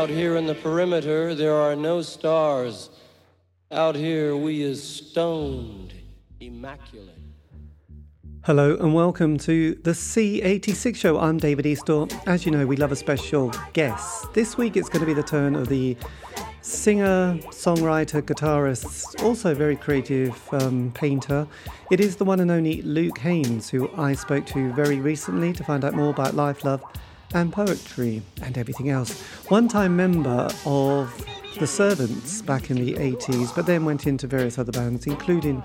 Out here in the perimeter, there are no stars. Out here, we is stoned, immaculate. Hello and welcome to the C86 show. I'm David Eastaugh. As you know, we love a special guest. This week it's going to be the turn of the singer, songwriter, guitarist, also very creative um, painter. It is the one and only Luke Haines, who I spoke to very recently to find out more about life, love, and poetry and everything else. One time member of The Servants back in the 80s, but then went into various other bands, including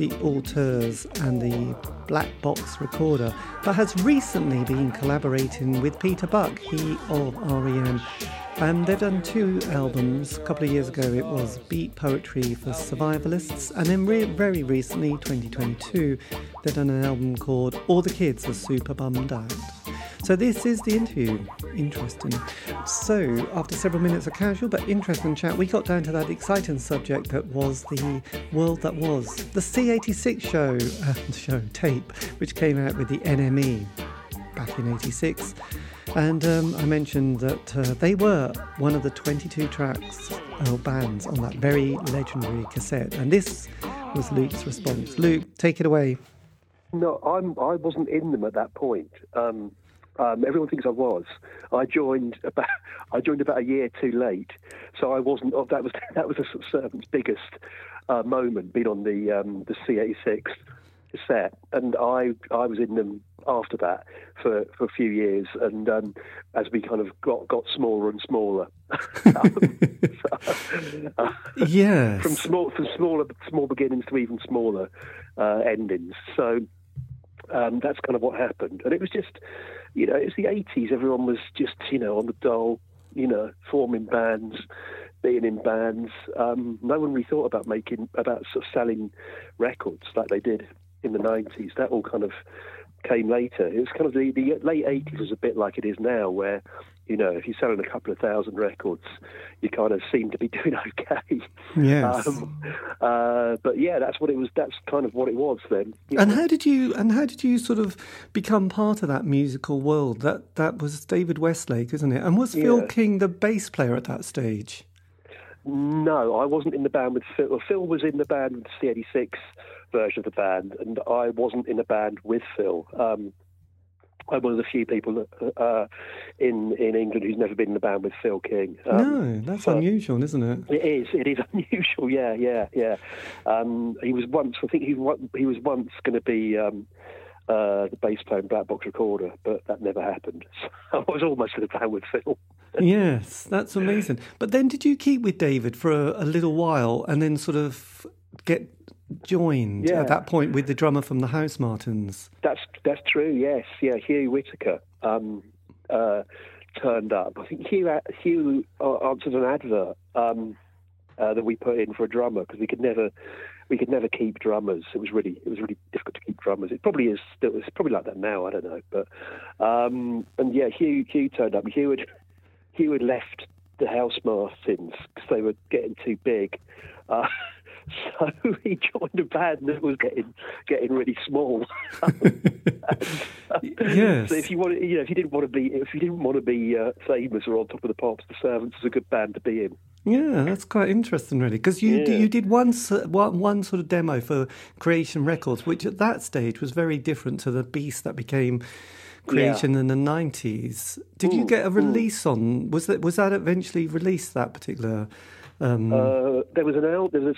the Auteurs and the Black Box Recorder, but has recently been collaborating with Peter Buck, he of REM. And they've done two albums. A couple of years ago, it was Beat Poetry for Survivalists, and then re- very recently, 2022, they've done an album called All the Kids Are Super Bummed Out. So this is the interview. Interesting. So after several minutes of casual but interesting chat, we got down to that exciting subject that was the world that was the C86 show, uh, show tape, which came out with the NME back in '86. And um, I mentioned that uh, they were one of the 22 tracks or bands on that very legendary cassette. And this was Luke's response. Luke, take it away. No, I'm. I wasn't in them at that point. Um, um, everyone thinks I was. I joined about. I joined about a year too late, so I wasn't. Oh, that was that was a servant's biggest uh, moment, being on the um, the C86 set, and I I was in them after that for, for a few years, and um, as we kind of got got smaller and smaller. uh, yes. From small from smaller small beginnings to even smaller uh, endings. So um, that's kind of what happened, and it was just, you know, it's the '80s. Everyone was just, you know, on the dole, you know, forming bands, being in bands. Um, no one really thought about making, about sort of selling records like they did in the '90s. That all kind of came later. It was kind of the, the late 80s was a bit like it is now, where, you know, if you're selling a couple of thousand records, you kind of seem to be doing okay. Yes. Um, uh, but yeah, that's what it was. That's kind of what it was then. And know? how did you? And how did you sort of become part of that musical world? That that was David Westlake, isn't it? And was yeah. Phil King the bass player at that stage? No, I wasn't in the band with Phil. Well, Phil was in the band with the C86 version of the band, and I wasn't in the band with Phil. Um, I'm one of the few people uh, in in England who's never been in the band with Phil King. Um, no, that's unusual, isn't it? It is. It is unusual. Yeah, yeah, yeah. Um, he was once. I think he he was once going to be. Um, uh, the bass player in Black Box Recorder, but that never happened. So I was almost in the band with Phil. yes, that's amazing. But then, did you keep with David for a, a little while, and then sort of get joined yeah. at that point with the drummer from the Housemartins. That's that's true. Yes, yeah. Hugh Whitaker um, uh, turned up. I think Hugh Hugh uh, answered an advert um, uh, that we put in for a drummer because we could never we could never keep drummers. It was really it was really difficult to keep drummers. It probably is still. It's probably like that now. I don't know. But um, and yeah, Hugh Hugh turned up. Hugh had Hugh had left the Housemartins because they were getting too big. Uh, So he joined a band that was getting getting really small. yes. So if you want, you know, if you didn't want to be, if you didn't want to be uh, famous or on top of the pops, the Servants is a good band to be in. Yeah, that's quite interesting, really, because you yeah. you did one, one one sort of demo for Creation Records, which at that stage was very different to the beast that became Creation yeah. in the nineties. Did you get a release on? Was that was that eventually released? That particular um, uh, there was an album.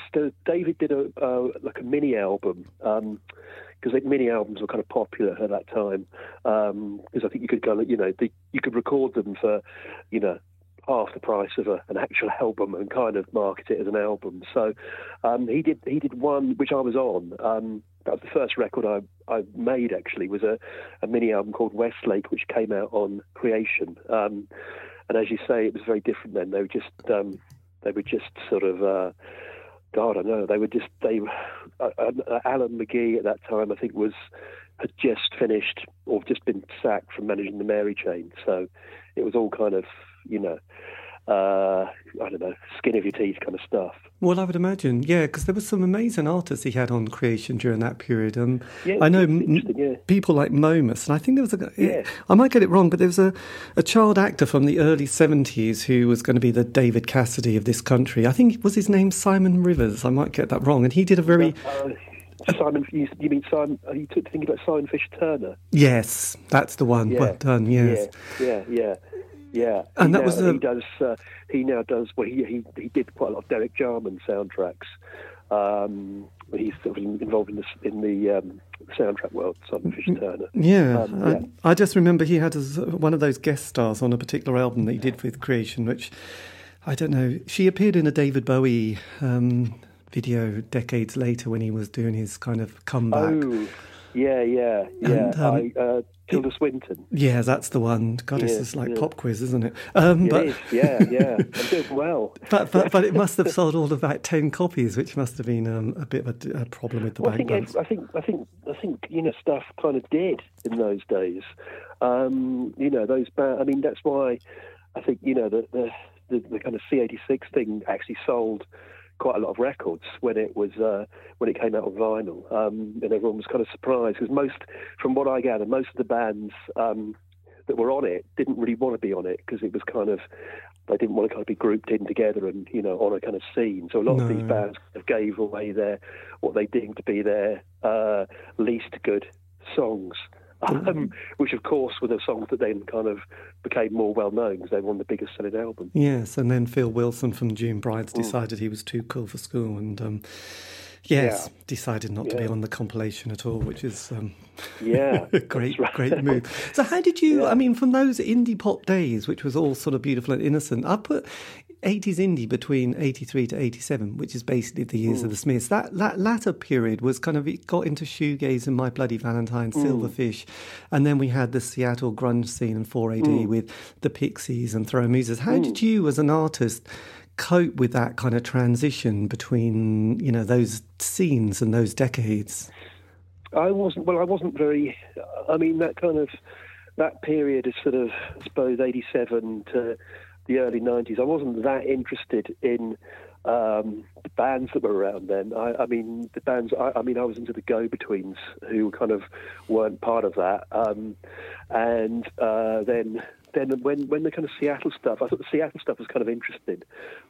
David did a uh, like a mini album because um, mini albums were kind of popular at that time. Because um, I think you could go, you know, the, you could record them for, you know, half the price of a, an actual album and kind of market it as an album. So um, he did he did one which I was on. Um, that was the first record I, I made actually was a, a mini album called Westlake, which came out on Creation. Um, and as you say, it was very different then. They were just um, they were just sort of, uh, God, I know. They were just they. Uh, uh, Alan McGee at that time, I think, was had just finished or just been sacked from managing the Mary Chain. So it was all kind of, you know. Uh, I don't know, skin of your teeth kind of stuff. Well, I would imagine, yeah, because there were some amazing artists he had on creation during that period. Um, Yeah, I know m- yeah. people like Momus, and I think there was a. Yeah. I might get it wrong, but there was a, a child actor from the early seventies who was going to be the David Cassidy of this country. I think was his name Simon Rivers. I might get that wrong, and he did a very Uh, Simon, you, you mean Simon? Are you thinking about Simon Fisher Turner? yes, that's the one. Yeah. Well done. Yes. Yeah, yeah, yeah, yeah. And he that now, was the- he does. Uh, he now does. Well, he, he he did quite a lot of Derek Jarman soundtracks. Um, he's sort of involved in the in the um, soundtrack world. Simon Fisher Turner. Yeah, Um, I, yeah. I just remember he had as one of those guest stars on a particular album that he did with Creation, which I don't know. She appeared in a David Bowie um, video decades later when he was doing his kind of comeback. Oh, yeah, yeah, yeah. And, um, I, uh, Tilda Swinton. Yeah, that's the one. God, it's Yeah, just like yeah. pop quiz, isn't it? Um, It but, is, yeah, yeah. I'm doing well. but but but it must have sold all of about ten copies, which must have been um, a bit of a, a problem with the Well, I think. I think, I think, I think, you know, stuff kind of did in those days. Um, you know, those. Ba- I mean, that's why I think you know the the, the, the kind of C86 thing actually sold quite a lot of records when it was uh, when it came out on vinyl, um, and everyone was kind of surprised because most, from what I gather, most of the bands. Um, that were on it didn't really want to be on it because it was kind of they didn't want to kind of be grouped in together and you know on a kind of scene. So a lot of these bands kind of gave away their what they deemed to be their uh, least good songs. Um, which of course were the songs that then kind of became more well known because they were on the biggest selling album. Yes, and then Phil Wilson from June Mm. Brides decided he was too cool for school, and um, yes, Yeah. decided not to be on the compilation at all, which is um, Yeah, great, right. great move. So, how did you? Yeah. I mean, from those indie pop days, which was all sort of beautiful and innocent, I put. 80s indie between 83 to 87, which is basically the years of Mm. the Smiths. That, that latter period was kind of, it got into shoegaze and My Bloody Valentine, Mm. Silverfish, and then we had the Seattle grunge scene and 4AD Mm. with the Pixies and Throw Muses. How did you, as an artist, cope with that kind of transition between, you know, those scenes and those decades? I wasn't. Well, I wasn't very. I mean, that kind of that period is sort of, I suppose, eighty-seven to the early nineties. I wasn't that interested in um, the bands that were around then. I, I mean, the bands. I, I mean, I was into the Go-Betweens, who kind of weren't part of that. Um, and uh, then. Then when when the kind of Seattle stuff, I thought the Seattle stuff was kind of interesting.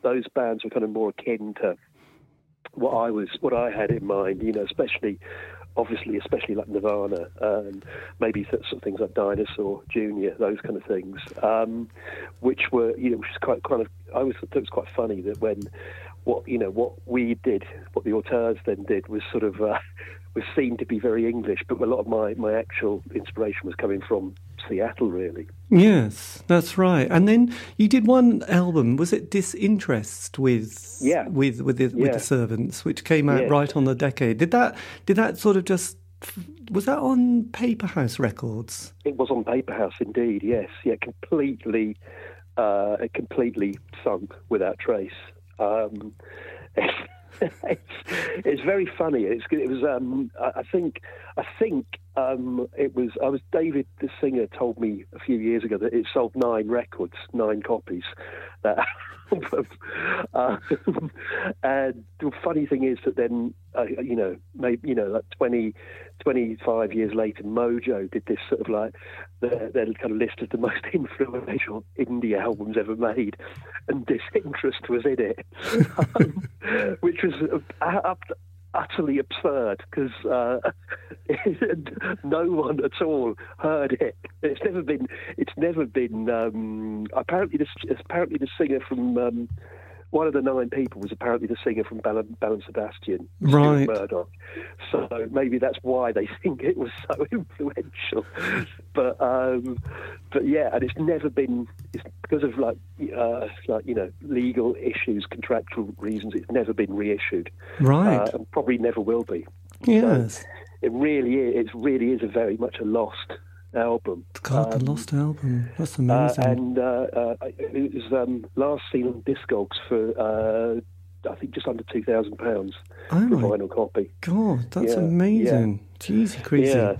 Those bands were kind of more akin to what I was, what I had in mind, you know, especially, obviously, especially like Nirvana, and maybe sort of things like Dinosaur Junior, those kind of things, um, which were, you know, which is quite kind of. I always thought it was quite funny that when what you know what we did, what the auteurs then did was sort of uh, was seen to be very English, but a lot of my my actual inspiration was coming from Seattle, really. Yes, that's right. And then you did one album. Was it Disinterest with Yeah. with with the, with the Servants, which came out Yes. right on the decade? Did that did that sort of just was that on Paper House Records? It was on Paper House, indeed. Yes, yeah, completely, uh, completely sunk without trace. Um, it's, it's very funny. It's, it was. Um, I think. I think um, it was. I was David, the singer, told me a few years ago that it sold nine records, nine copies. That album. Um, and the funny thing is that then, uh, you know, maybe you know, like 20, 25 years later, Mojo did this sort of like their, their kind of list of the most influential indie albums ever made, and Disinterest was in it, um, which was uh, up, utterly absurd because uh, no one at all heard it. It's never been. It's never been. Um, apparently, this apparently the singer from. Um, one of the nine people was apparently the singer from and Sebastian, Right. Murdoch. So maybe that's why they think it was so influential. But um, but yeah, and it's never been it's because of like uh, like you know legal issues, contractual reasons. It's never been reissued, Right. uh, and probably never will be. yes. It really is. It really is a very much a lost album. God, the Um, lost album. That's uh, amazing. and uh, uh, it was um, last seen on Discogs for uh, I think just under two thousand pounds Oh for a my vinyl copy. God, that's Yeah, amazing. Jeezy crazy. Yeah.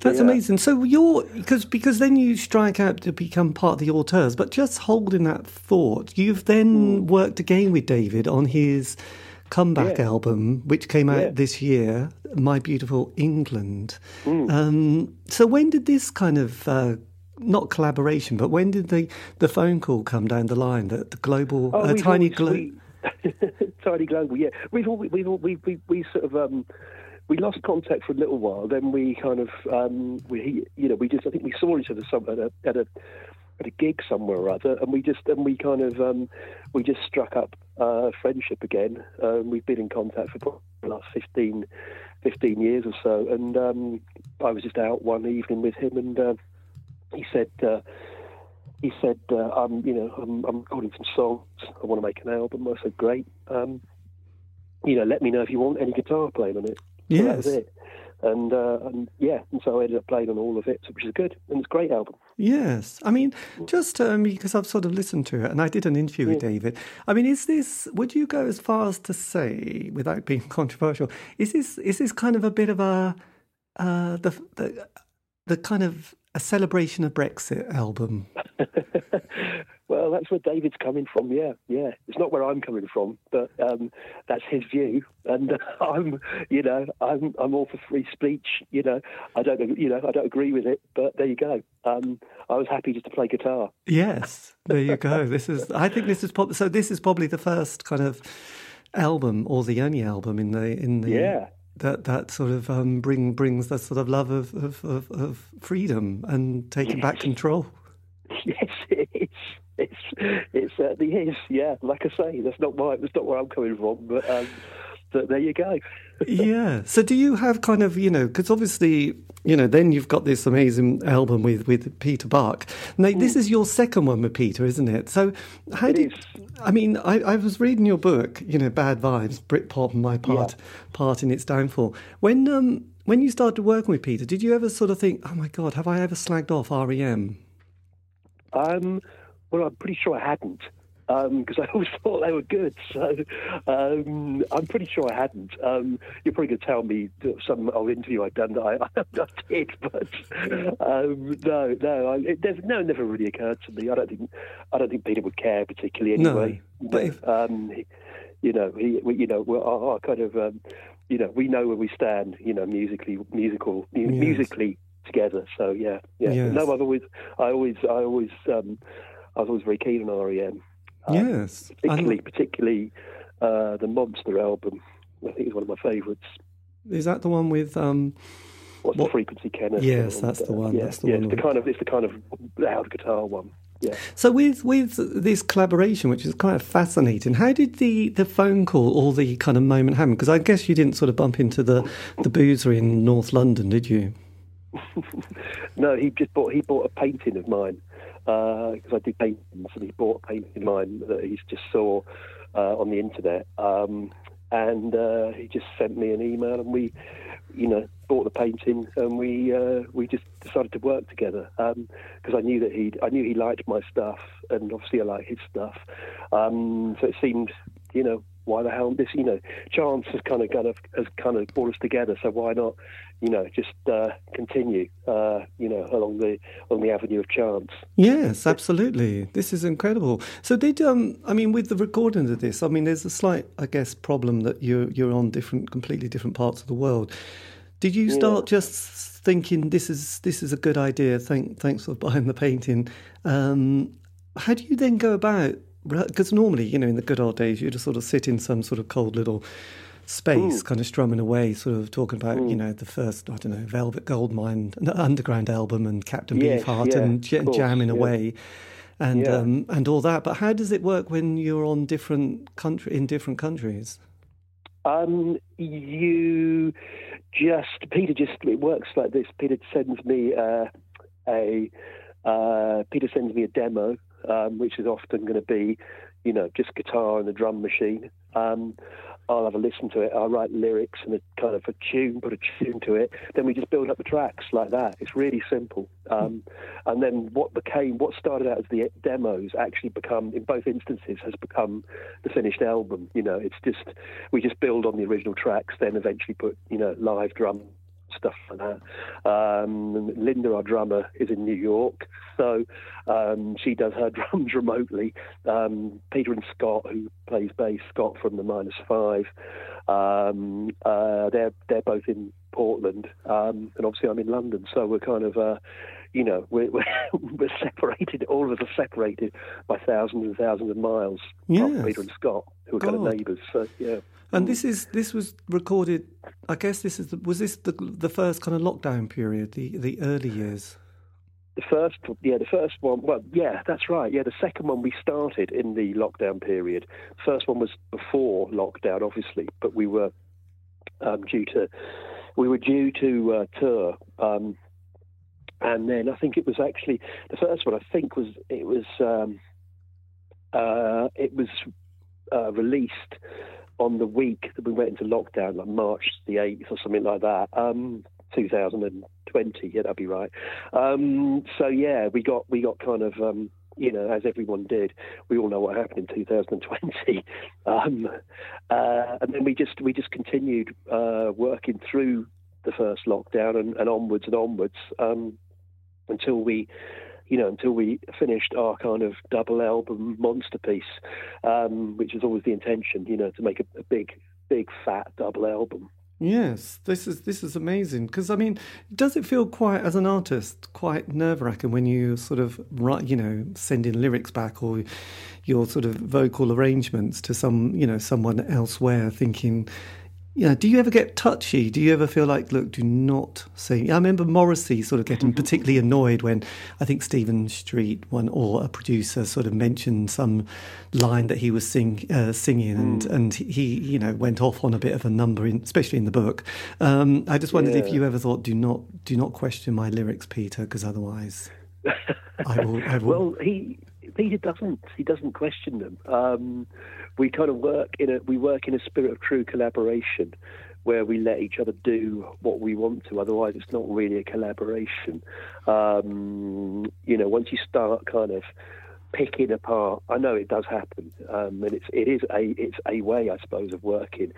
That's Yeah. amazing. So you're because because then you strike out to become part of the auteurs, but just holding that thought, you've then worked again with David on his comeback. Yeah. album, which came out Yeah. this year, My Beautiful England. Hmm. Um, so when did this kind of uh, not collaboration, but when did the, the phone call come down the line? The, the global, Oh, uh, tiny always- glo- we- tiny global. Yeah, we've all, we've all, we we we sort of um, we lost contact for a little while. Then we kind of um, we you know we just I think we saw each other some, at a at a at a gig somewhere or other, and we just and we kind of um, we just struck up uh, friendship again. Um, we've been in contact for the last 15, 15 years or so, and um, I was just out one evening with him, and uh, he said. Uh, he said, uh, "I'm, you know, I'm, I'm recording some songs. I want to make an album." I said, "Great. Um, you know, let me know if you want any guitar playing on it." So that was Yes. it. And, uh, and yeah, and so I ended up playing on all of it, which is good, and it's a great album. Yes, I mean, just um, because I've sort of listened to it, and I did an interview with David. I mean, is this? Would you go as far as to say, without being controversial, is this is this kind of a bit of a uh, the the the kind of a celebration of Brexit album? well, that's where David's coming from. Yeah, yeah. It's not where I'm coming from, but um, that's his view, and I'm, you know, I'm I'm all for free speech. You know, I don't, you know, I don't agree with it, but there you go. Um, I was happy just to play guitar. Yes, there you go. This is. I think this is prob- so. This is probably the first kind of album, or the only album in the in the Yeah. That that sort of um, bring brings that sort of love of of, of, of freedom and taking back control. Yes, it is. It's it certainly is. Yeah, like I say, that's not why that's not where I'm coming from, but um, but there you go. yeah. So do you have kind of you know because obviously you know then you've got this amazing album with with Peter Buck. Now this is your second one with Peter, isn't it? So how Mm. It did is. I mean I, I was reading your book, you know, Bad Vibes, Britpop and my part part in its downfall. When um when you started working with Peter, did you ever sort of think, oh my god, have I ever slagged off REM? Um, well, I'm pretty sure I hadn't. Because I always thought they were good, so um, I'm pretty sure I hadn't. Um, you're probably going to tell me some old interview I'd done that I, I did, but um, no, no, I, it, there's, no, it never really occurred to me. I don't think, I don't think Peter would care particularly anyway. No, but if- um, you know, he, we, you know, we're our, our kind of, um, you know, we know where we stand, you know, musically, musical, mu- Yes. musically together. So yeah, yeah. Yes. No, I've always, I always, I always, um, I was always very keen on REM. Um, yes. Particularly, particularly uh, the Monster album. I think it's one of my favourites. is that the one with um What's What- the frequency, Kenneth? Yes, And, that's the uh, one, Yeah, that's the yeah, one It's the kind of, it's the kind of loud guitar one. Yeah. So with with this collaboration, which is quite fascinating, how did the, the phone call or the kind of moment happen? Because I guess you didn't sort of bump into the the boozer in North London, did you? No, he just bought. He bought a painting of mine because I do paintings, and he bought a painting of mine that he just saw uh, on the internet. Um, and uh, he just sent me an email, and we, you know, bought the painting, and we uh, we just decided to work together because I knew that he I knew he liked my stuff, and obviously I like his stuff. Um, so it seemed, you know, why the hell this? You know, chance has kind of kind of has kind of brought us together. So why not, you know, just uh, continue, uh, you know, along the along the avenue of chance. Yes, absolutely. This is incredible. So did um I mean with the recording of this, I mean there's a slight I guess problem that you're you're on different completely different parts of the world. Did you start just thinking this is this is a good idea? Thank thanks for buying the painting. Um, how do you then go about? Because normally, you know, in the good old days, you'd just sort of sit in some sort of cold little space, kind of strumming away, sort of talking about, you know, the first, I don't know, Velvet Goldmine, underground album, and Captain Yes, Beefheart, yeah, and j- jamming yeah. away, and Yeah. um, and all that. But how does it work when you're on different country in different countries? Um, you just Peter just it works like this. Peter sends me uh, a uh, Peter sends me a demo, um, which is often going to be, you know, just guitar and a drum machine, Um, I'll have a listen to it. I'll write lyrics and a kind of a tune, put a tune to it. Then we just build up the tracks like that. It's really simple. Um, and then what became, what started out as the demos, actually become, in both instances, has become the finished album. You know, it's just we just build on the original tracks, then eventually put you know live drum stuff like that. Um, Linda, our drummer, is in New York, so um, she does her drums remotely. Um, Peter and Scott, who plays bass, Scott from the Minus Five, um, uh, they're they're both in Portland, um, and obviously I'm in London, so we're kind of. Uh, you know, we're, we're, we're, separated. All of us are separated by thousands and thousands of miles. Yes. Peter and Scott, who are God. kind of neighbours. So yeah. And this is this was recorded. I guess this is the, was this the the first kind of lockdown period, the the early years. The first, yeah, the first one. Well, yeah, that's right. Yeah, the second one we started in the lockdown period. First one was before lockdown, obviously, but we were um, due to we were due to uh, tour. Um, and then I think it was actually the first one. I think was it was um, uh, it was uh, released on the week that we went into lockdown, like March the 8th or something like that, um, 2020. Yeah, that'd be right. Um, so yeah, we got we got kind of. Um, you know, as everyone did, we all know what happened in 2020, um, uh, and then we just we just continued uh, working through the first lockdown and, and onwards and onwards um, until we you know, until we finished our kind of double album monster piece, um, which was always the intention, you know, to make a, a big, big fat double album. Yes, this is this is amazing because I mean, does it feel quite as an artist quite nerve wracking when you sort of write, you know, sending lyrics back or your sort of vocal arrangements to some, you know, someone elsewhere, thinking, yeah, do you ever get touchy? Do you ever feel like, look, do not sing? I remember Morrissey sort of getting particularly annoyed when I think Stephen Street, one or a producer, sort of mentioned some line that he was sing, uh, singing, and, mm. and he, you know, went off on a bit of a number, in, especially in the book. Um, I just wondered yeah. if you ever thought, do not, do not question my lyrics, Peter, because otherwise, I will, I will. Well, he Peter doesn't. He doesn't question them. Um, we kind of work in a we work in a spirit of true collaboration where we let each other do what we want to. Otherwise, it's not really a collaboration. Um, you know, once you start kind of picking apart, I know it does happen, um, and it's it is a it's a way, I suppose, of working.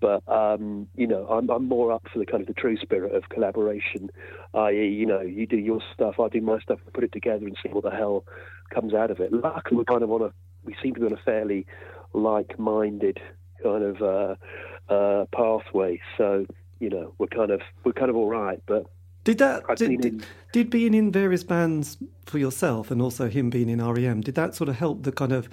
But um, you know, I'm, I'm more up for the kind of the true spirit of collaboration, i.e., you know, you do your stuff, I do my stuff, put it together and see what the hell comes out of it. Luckily, we kind of on a we seem to be on a fairly like-minded kind of uh, uh, pathway. So you know, we're kind of we're kind of all right. But did that did, did, did, being in various bands for yourself and also him being in REM did that sort of help the kind of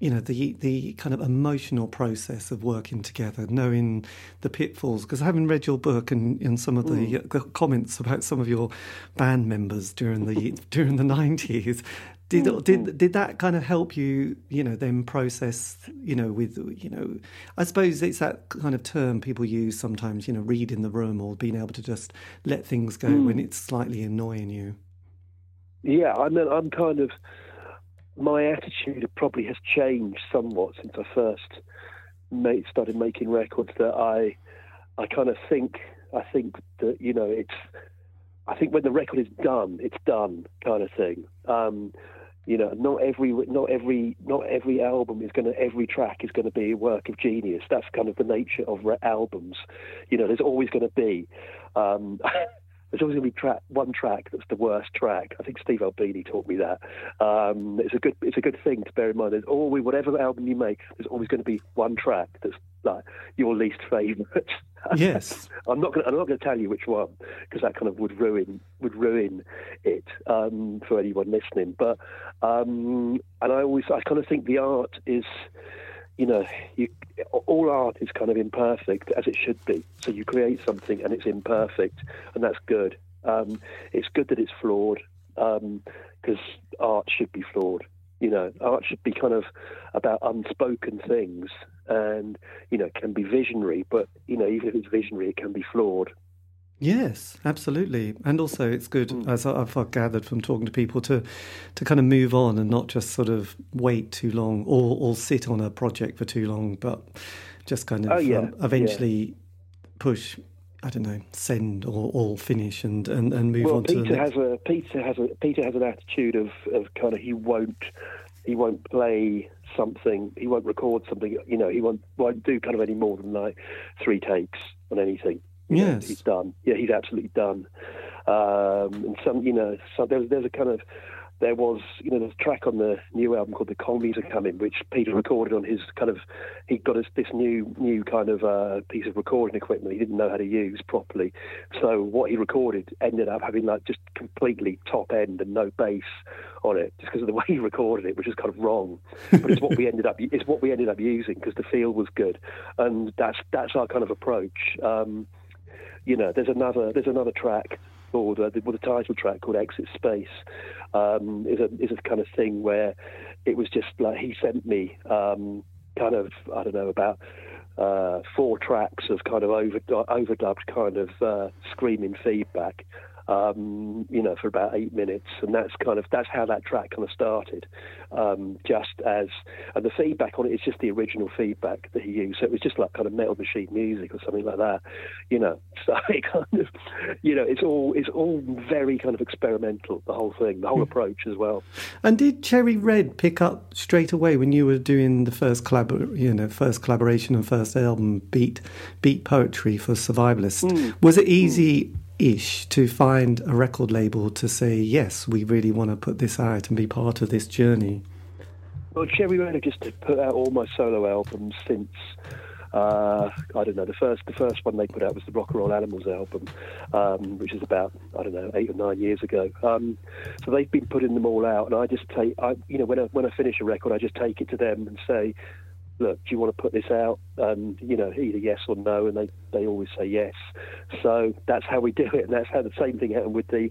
you know the the kind of emotional process of working together, knowing the pitfalls. Because having read your book and, and some of the, mm. the, comments about some of your band members during the during the nineties, did mm-hmm. did did that kind of help you you know then process you know with you know i suppose it's that kind of term people use sometimes you know read in the room or being able to just let things go mm. when it's slightly annoying you yeah i mean i'm kind of my attitude probably has changed somewhat since i first made, started making records that i i kind of think i think that you know it's I think when the record is done, it's done, kind of thing. Um, you know, not every not every not every album is going to every track is going to be a work of genius. That's kind of the nature of re- albums. You know, there's always going to be. Um, there's always going to be track, one track that's the worst track. I think Steve Albini taught me that. Um, it's a good it's a good thing to bear in mind. There's always whatever album you make, there's always going to be one track that's like your least favourite. Yes, I'm not. Gonna, I'm not going to tell you which one because that kind of would ruin would ruin it um, for anyone listening. But um, and I always I kind of think the art is, you know, you, all art is kind of imperfect as it should be. So you create something and it's imperfect, and that's good. Um, it's good that it's flawed because um, art should be flawed. You know, art should be kind of about unspoken things and, you know, can be visionary, but, you know, even if it's visionary, it can be flawed. Yes, absolutely, and also it's good mm. as I've gathered from talking to people to to kind of move on and not just sort of wait too long or or sit on a project for too long, but just kind of oh, yeah. um, eventually yeah. push. I don't know, send or, or finish and, and, and move well, on Peter to the next. Has a, Peter has a Peter has an attitude of, of kind of he won't he won't play something, he won't record something, you know, he won't won't do kind of any more than like three takes on anything. You yes, know, he's done. Yeah, he's absolutely done. Um, and some, you know, so there's there's a kind of there was, you know, there's a track on the new album called "The Colmies Are Coming," which Peter recorded on his kind of. He got us this new, new kind of uh, piece of recording equipment he didn't know how to use properly. So what he recorded ended up having like just completely top end and no bass on it, just because of the way he recorded it, which is kind of wrong. But it's what we ended up. It's what we ended up using because the feel was good, and that's that's our kind of approach. Um, you know, there's another there's another track called uh, the, well, the title track called Exit Space um, is a is a kind of thing where it was just like he sent me um, kind of I don't know about uh, four tracks of kind of over overdubbed kind of uh, screaming feedback um, you know, for about eight minutes, and that's kind of that's how that track kind of started. Um, just as, and the feedback on it is just the original feedback that he used. So it was just like kind of metal machine music or something like that, you know. So it kind of, you know, it's all it's all very kind of experimental. The whole thing, the whole hmm. approach as well. And did Cherry Red pick up straight away when you were doing the first collabor, you know, first collaboration and first album, Beat Beat Poetry for Survivalists? Mm. Was it easy? Mm ish to find a record label to say, yes, we really want to put this out and be part of this journey? Well, Cherry have just put out all my solo albums since. Uh, I don't know. The first, the first one they put out was the Rock and Roll Animals album, um, which is about I don't know eight or nine years ago. Um, so they've been putting them all out, and I just take, I, you know, when I when I finish a record, I just take it to them and say, look, do you want to put this out? And you know, either yes or no, and they they always say yes. So that's how we do it, and that's how the same thing happened with the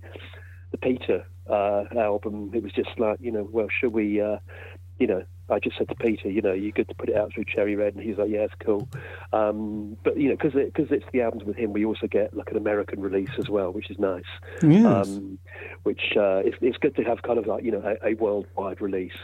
the Peter uh, album. It was just like, you know, well, should we, uh, you know, I just said to Peter, you know, you good to put it out through Cherry Red, and he's like, yeah, it's cool. Um, but you know, because because it, it's the albums with him, we also get like an American release as well, which is nice. Yes. Um, which uh, it's, it's good to have kind of like you know a, a worldwide release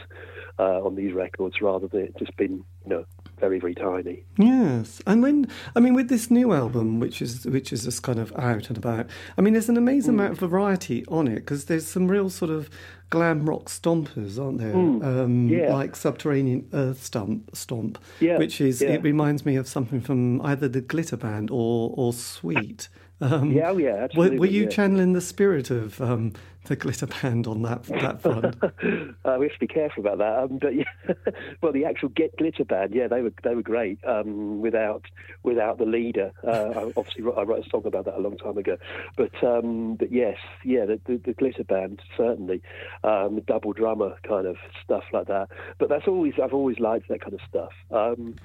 uh, on these records rather than it just being you know very very tiny. Yes, and when I mean with this new album, which is which is just kind of out and about. I mean, there's an amazing mm. amount of variety on it because there's some real sort of glam rock stompers, aren't there? Mm. Um, yeah. Like Subterranean Earth Stomp, Stomp, yeah. which is yeah. it reminds me of something from either the Glitter Band or or Sweet. Um, yeah, oh yeah. Were, were, you yeah. channeling the spirit of um, the glitter band on that that front? uh, we have to be careful about that. Um, but yeah, well, the actual Get Glitter band, yeah, they were they were great. Um, without without the leader, uh, obviously I wrote a song about that a long time ago. But um, but yes, yeah, the, the, the Glitter band certainly, um, double drummer kind of stuff like that. But that's always I've always liked that kind of stuff. Um,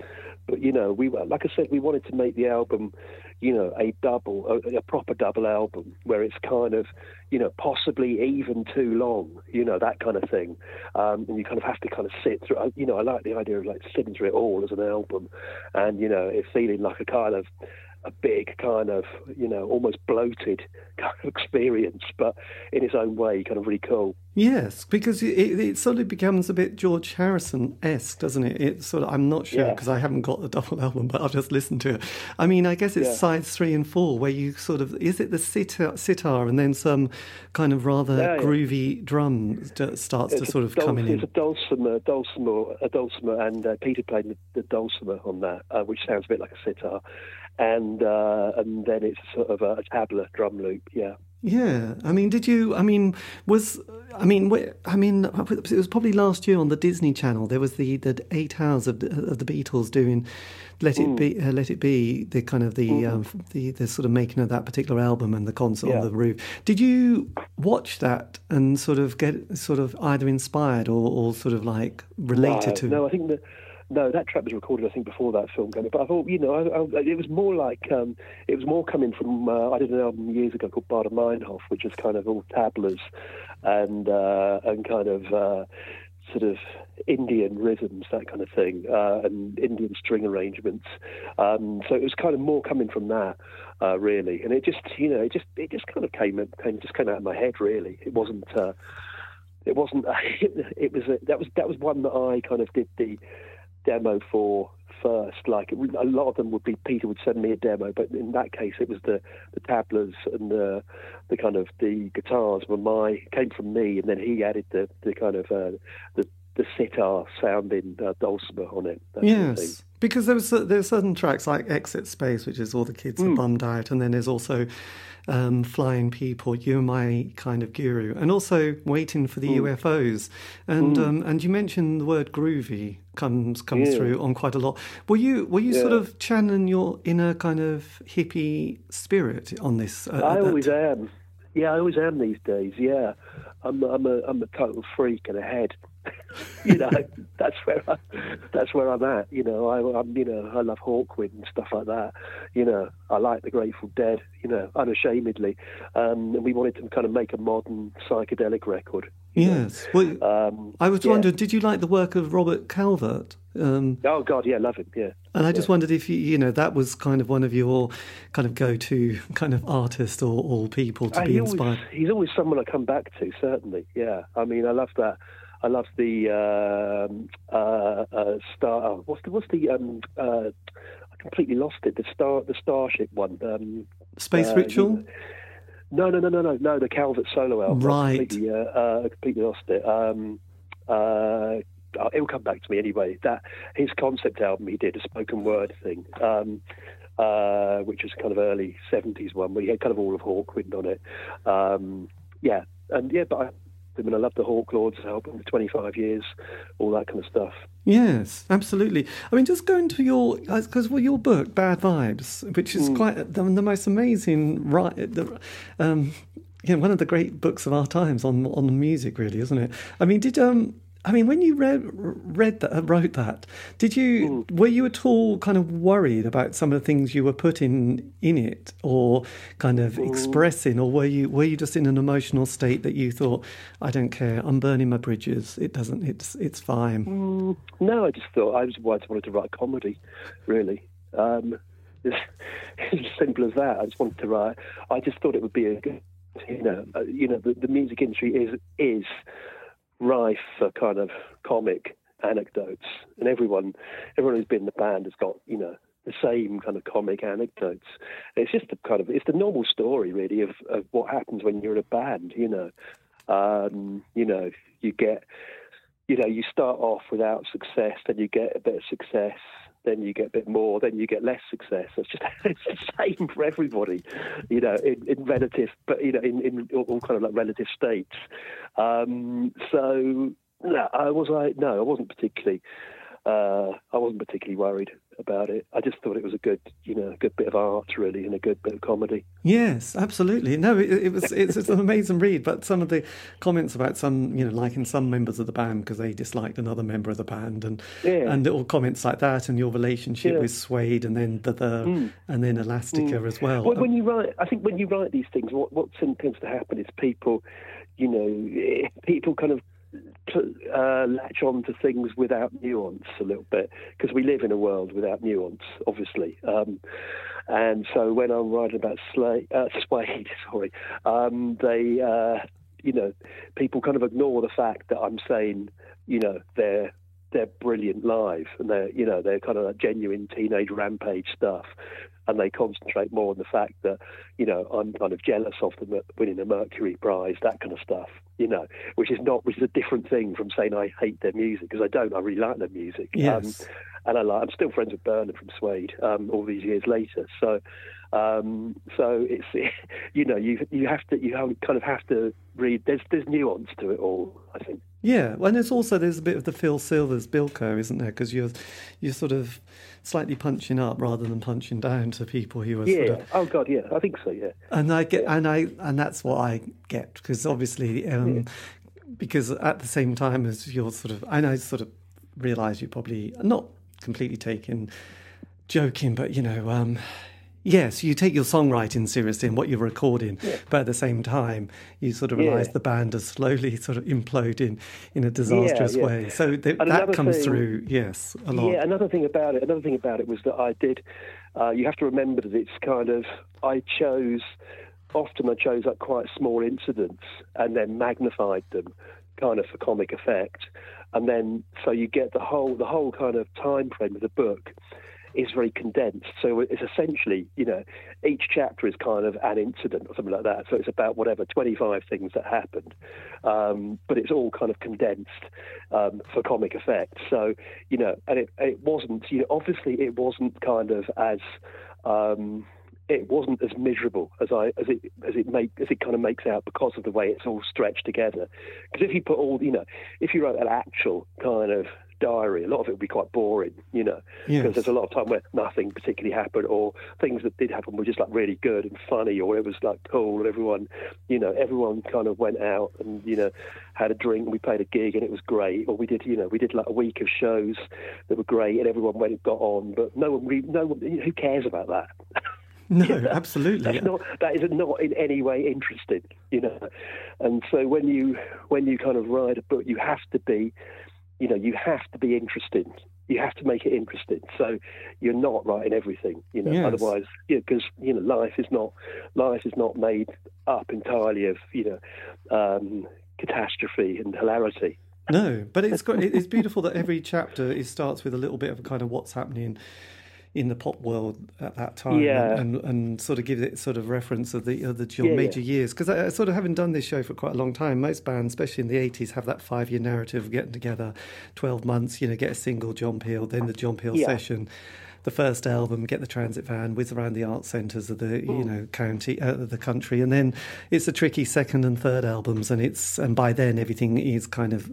but you know, we like I said, we wanted to make the album you know, a double, a, a, proper double album where it's kind of, you know, possibly even too long, you know, that kind of thing. Um, and you kind of have to kind of sit through, you know, I like the idea of like sitting through it all as an album and, you know, it feeling like a kind of, a big kind of you know almost bloated kind of experience, but in its own way, kind of really cool. Yes, because it, it sort of becomes a bit George Harrison esque, doesn't it? It's sort of I'm not sure because yeah. I haven't got the double album, but I've just listened to it. I mean, I guess it's yeah. sides three and four where you sort of is it the sitar, sitar and then some kind of rather yeah, groovy drum starts it's to sort of dul- come in. It's a dulcimer, dulcimer, a dulcimer, and uh, Peter played the, the dulcimer on that, uh, which sounds a bit like a sitar and uh, and then it's sort of a, a tabla drum loop. Yeah. Yeah, I mean, did you? I mean, was I mean, I mean, it was probably last year on the Disney Channel. There was the, the eight hours of, of the Beatles doing "Let It mm. Be," uh, "Let It Be," the kind of the, mm. um, the the sort of making of that particular album and the concert yeah. on the roof. Did you watch that and sort of get sort of either inspired or, or sort of like related no, to? No, I think that no, that track was recorded, I think, before that film came. But I thought, you know, I, I, it was more like um, it was more coming from. Uh, I did an album years ago called Baader Meinhof, which was kind of all tablas and uh, and kind of. Uh, sort of Indian rhythms, that kind of thing, uh, and Indian string arrangements. Um, so it was kind of more coming from that, uh, really. And it just, you know, it just it just kind of came came just came out of my head. Really, it wasn't. Uh, it wasn't. It was a, that was that was one that I kind of did the demo for first. Like a lot of them would be Peter would send me a demo, but in that case it was the the tablas and the the kind of the guitars were my came from me, and then he added the the kind of uh, the the sitar sounding uh, dulcimer on it. yes, because there was there's certain tracks like Exit Space, which is all the kids mm. are bummed out, and then there's also um, Flying People, You're My Kind of Guru, and also Waiting for the mm. UFOs. And mm. um, and you mentioned the word groovy comes comes yeah. through on quite a lot. Were you were you yeah. sort of channeling your inner kind of hippie spirit on this? Uh, I always am. Yeah, I always am these days. Yeah, I'm I'm a I'm a total freak and a head. you know, that's where I, that's where I'm at. You know, I, am you know I love Hawkwind and stuff like that. You know, I like the Grateful Dead. You know, unashamedly, um, and we wanted to kind of make a modern psychedelic record. Yes. Well, um, I was yeah. wondering, did you like the work of Robert Calvert? Um, oh God, yeah, love him. Yeah. And I just yeah. wondered if you, you know, that was kind of one of your kind of go-to kind of artists or, or people to uh, be inspired. Always, he's always someone I come back to. Certainly, yeah. I mean, I love that. I love the um, uh, uh, star. Oh, what's the what's the? Um, uh, I completely lost it. The star, the Starship one. Um, Space uh, Ritual. No, no, no, no, no, no. The Calvert solo album. Right. I completely, uh, completely lost it. Um, it'll come back to me anyway. That his concept album he did a spoken word thing. Um, uh, which was kind of early 70s one, where he had kind of all of Hawkwind on it. Um, yeah, and yeah, but I I mean, I love the Hawklords album for 25 years, all that kind of stuff. Yes, absolutely. I mean, just going to your because well, your book, Bad Vibes, which is mm. quite the, the, most amazing, right? The, um, you know, one of the great books of our times on on music, really, isn't it? I mean, did um I mean, when you read read that, uh, wrote that, did you mm. were you at all kind of worried about some of the things you were putting in it, or kind of mm. expressing, or were you were you just in an emotional state that you thought, I don't care, I'm burning my bridges. It doesn't. It's it's fine. Mm. No, I just thought I just wanted to write a comedy, really. Um, it's, it's as simple as that. I just wanted to write. I just thought it would be a good, you know, uh, you know, the, the music industry is is rife for kind of comic anecdotes, and everyone everyone who's been in the band has got you know the same kind of comic anecdotes. It's just the kind of it's the normal story really of, of what happens when you're in a band. You know, um, you know you get you know you start off without success, then you get a bit of success, then you get a bit more, then you get less success. It's just it's the same for everybody, you know, in, in relative, but you know, in, in all kind of like relative states. Um, so no, I was like, no, I wasn't particularly, uh, I wasn't particularly worried about it. I just thought it was a good, you know, a good bit of art, really, and a good bit of comedy. Yes, absolutely. No, it, it was it's, it's, an amazing read. But some of the comments about some, you know, liking some members of the band because they disliked another member of the band, and yeah. and little comments like that, and your relationship yeah. with Suede, and then the, the mm. and then Elastica mm. as well. well. When you write, I think when you write these things, what what tends to happen is people, you know, people kind of to uh, latch on to things without nuance a little bit because we live in a world without nuance, obviously. Um, and so when I'm writing about Slay, uh, Suede, sorry, um, they, uh, you know, people kind of ignore the fact that I'm saying, you know, they're they're brilliant live and they're you know they're kind of like genuine teenage rampage stuff and they concentrate more on the fact that you know I'm kind of jealous of them winning a Mercury Prize, that kind of stuff. You know, which is not which is a different thing from saying I hate their music because I don't. I really like their music. Yes. Um, and I like, I'm still friends with Bernard from Suede um, all these years later. So, um, so it's you know you you have to you kind of have to read. There's there's nuance to it all. I think. Yeah, and there's also there's a bit of the Phil Silvers Bilko, isn't there? Because you're you're sort of slightly punching up rather than punching down to people who are yeah. Sort of, oh God, yeah, I think so. Yeah. And I get yeah. and I and that's what I get because obviously um, yeah. because at the same time as you're sort of and I sort of realise you're probably not completely taken joking, but you know. Um, Yes, you take your songwriting seriously and what you're recording, yeah. but at the same time, you sort of realise the band is slowly sort of imploding in a disastrous yeah, way. So th- that comes thing, through, yes, a lot. Yeah, another thing about it, another thing about it was that I did. Uh, you have to remember that it's kind of I chose. Often I chose like quite small incidents and then magnified them, kind of for comic effect, and then so you get the whole the whole kind of time frame of the book is very condensed. So it's essentially, you know, each chapter is kind of an incident or something like that. So it's about whatever 25 things that happened, um, but it's all kind of condensed um, for comic effect. So you know, and it it wasn't, you know, obviously it wasn't kind of as um, it wasn't as miserable as I as it as it make as it kind of makes out because of the way it's all stretched together. Because if you put all you know, if you wrote an actual kind of diary, a lot of it would be quite boring, you know, because yes. there's a lot of time where nothing particularly happened, or things that did happen were just like really good and funny, or it was like cool, and everyone, you know, everyone kind of went out and you know had a drink, and we played a gig, and it was great, or we did, you know, we did like a week of shows that were great, and everyone went and got on, but no one, really, no one, who cares about that? No, absolutely. That's not, that is not in any way interesting, you know. And so when you when you kind of write a book, you have to be you know, you have to be interested. You have to make it interesting. So you're not writing everything, you know. Yes. Otherwise, because you know, life is not life is not made up entirely of you know um, catastrophe and hilarity. No, but it's got it's beautiful that every chapter it starts with a little bit of kind of what's happening in the pop world at that time yeah. and, and, sort of give it sort of reference of the of the your yeah, major yeah. years because I, I, sort of haven't done this show for quite a long time most bands especially in the 80s have that five year narrative of getting together 12 months you know get a single John Peel then the John Peel session the first album, get the transit van, whiz around the art centres of the you know county, uh, the country, and then it's a tricky second and third albums, and it's and by then everything is kind of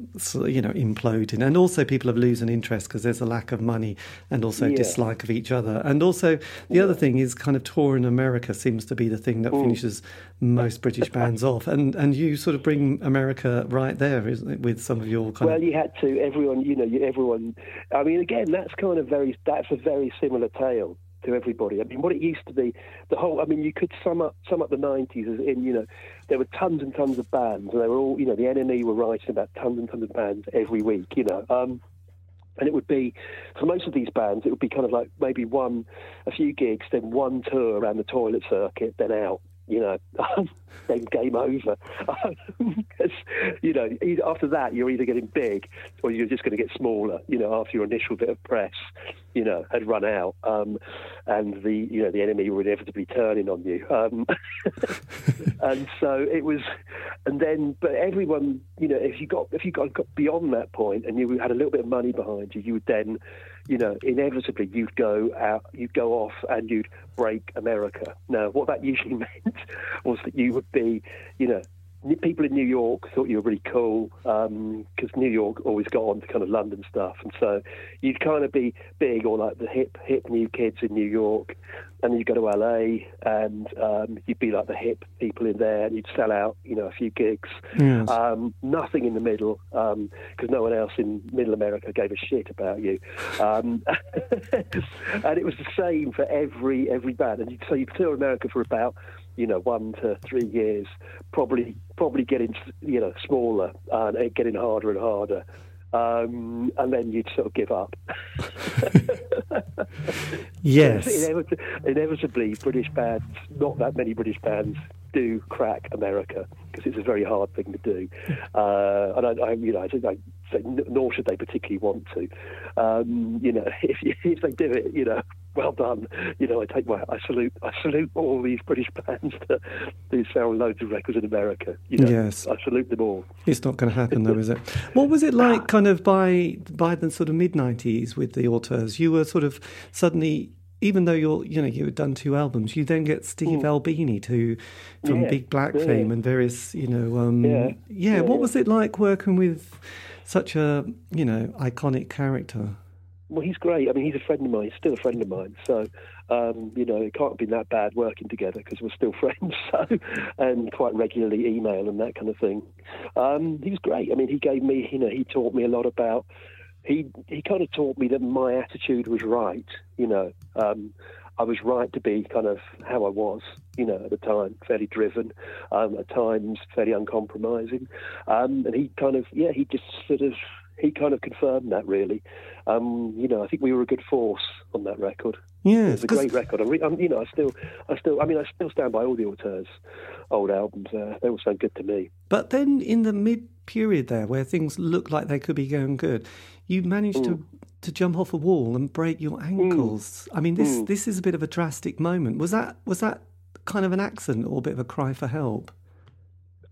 you know imploding, and also people have losing interest because there's a lack of money and also yeah. dislike of each other, and also the yeah. other thing is kind of tour in America seems to be the thing that finishes most British bands off, and and you sort of bring America right there with some of your kind well, of... you had to everyone, you know, everyone. I mean, again, that's kind of very that's a very similar tale to everybody. I mean, what it used to be, the whole. I mean, you could sum up sum up the '90s as in, you know, there were tons and tons of bands, and they were all, you know, the NME were writing about tons and tons of bands every week, you know. Um, and it would be for most of these bands, it would be kind of like maybe one, a few gigs, then one tour around the toilet circuit, then out you know, then game over. Because, you know, after that, you're either getting big or you're just going to get smaller, you know, after your initial bit of press, you know, had run out. Um, and the, you know, the NME were inevitably turning on you. Um, and so it was, and then, but everyone, you know, if you got, if you got, got beyond that point and you had a little bit of money behind you, you would then, you know, inevitably you'd go out, you'd go off and you'd break America. Now, what that usually meant was that you would be, you know, people in New York thought you were really cool because um, New York always got on to kind of London stuff, and so you'd kind of be big or like the hip hip new kids in New York, and then you go to LA and um, you'd be like the hip people in there, and you'd sell out, you know, a few gigs. Yes. Um, nothing in the middle because um, no one else in Middle America gave a shit about you, um, and it was the same for every every band. And so you'd tour America for about you know one to three years, probably probably getting you know smaller and getting harder and harder um, and then you'd sort of give up. yes. Inevitably, inevitably, British bands, not that many British bands, do crack America because it's a very hard thing to do. Uh, and I, I, you know, I, I say, nor should they particularly want to. Um, you know, if, if they do it, you know, well done. You know, I take my, I salute, I salute all these British bands that do sell loads of records in America. You know, yes, I salute them all. It's not going to happen, though, is it? What was it like, kind of by by the sort of mid '90s with the Auteurs? You were sort of suddenly even though you're you know you had done two albums, you then get Steve mm. Albini to from yeah, Big Black yeah. fame and various you know um, yeah. yeah. what was it like working with such a you know iconic character? Well, he's great. I mean, he's a friend of mine. He's still a friend of mine. So, um, you know, it can't have been that bad working together because we're still friends. So, and quite regularly email and that kind of thing. Um, he was great. I mean, he gave me, you know, he taught me a lot about. He he kind of taught me that my attitude was right. You know, um, I was right to be kind of how I was, you know, at the time, fairly driven, um, at times fairly uncompromising, um, and he kind of, yeah, he just sort of, he kind of confirmed that really. Um, you know, I think we were a good force on that record. Yeah, it's a great record. I re- I'm, you know, I still, I still, I mean, I still stand by all the Auteurs' old albums. Uh, they all sound good to me. But then, in the mid period there, where things looked like they could be going good, you managed mm. to to jump off a wall and break your ankles. Mm. I mean, this mm. this is a bit of a drastic moment. Was that was that kind of an accident or a bit of a cry for help?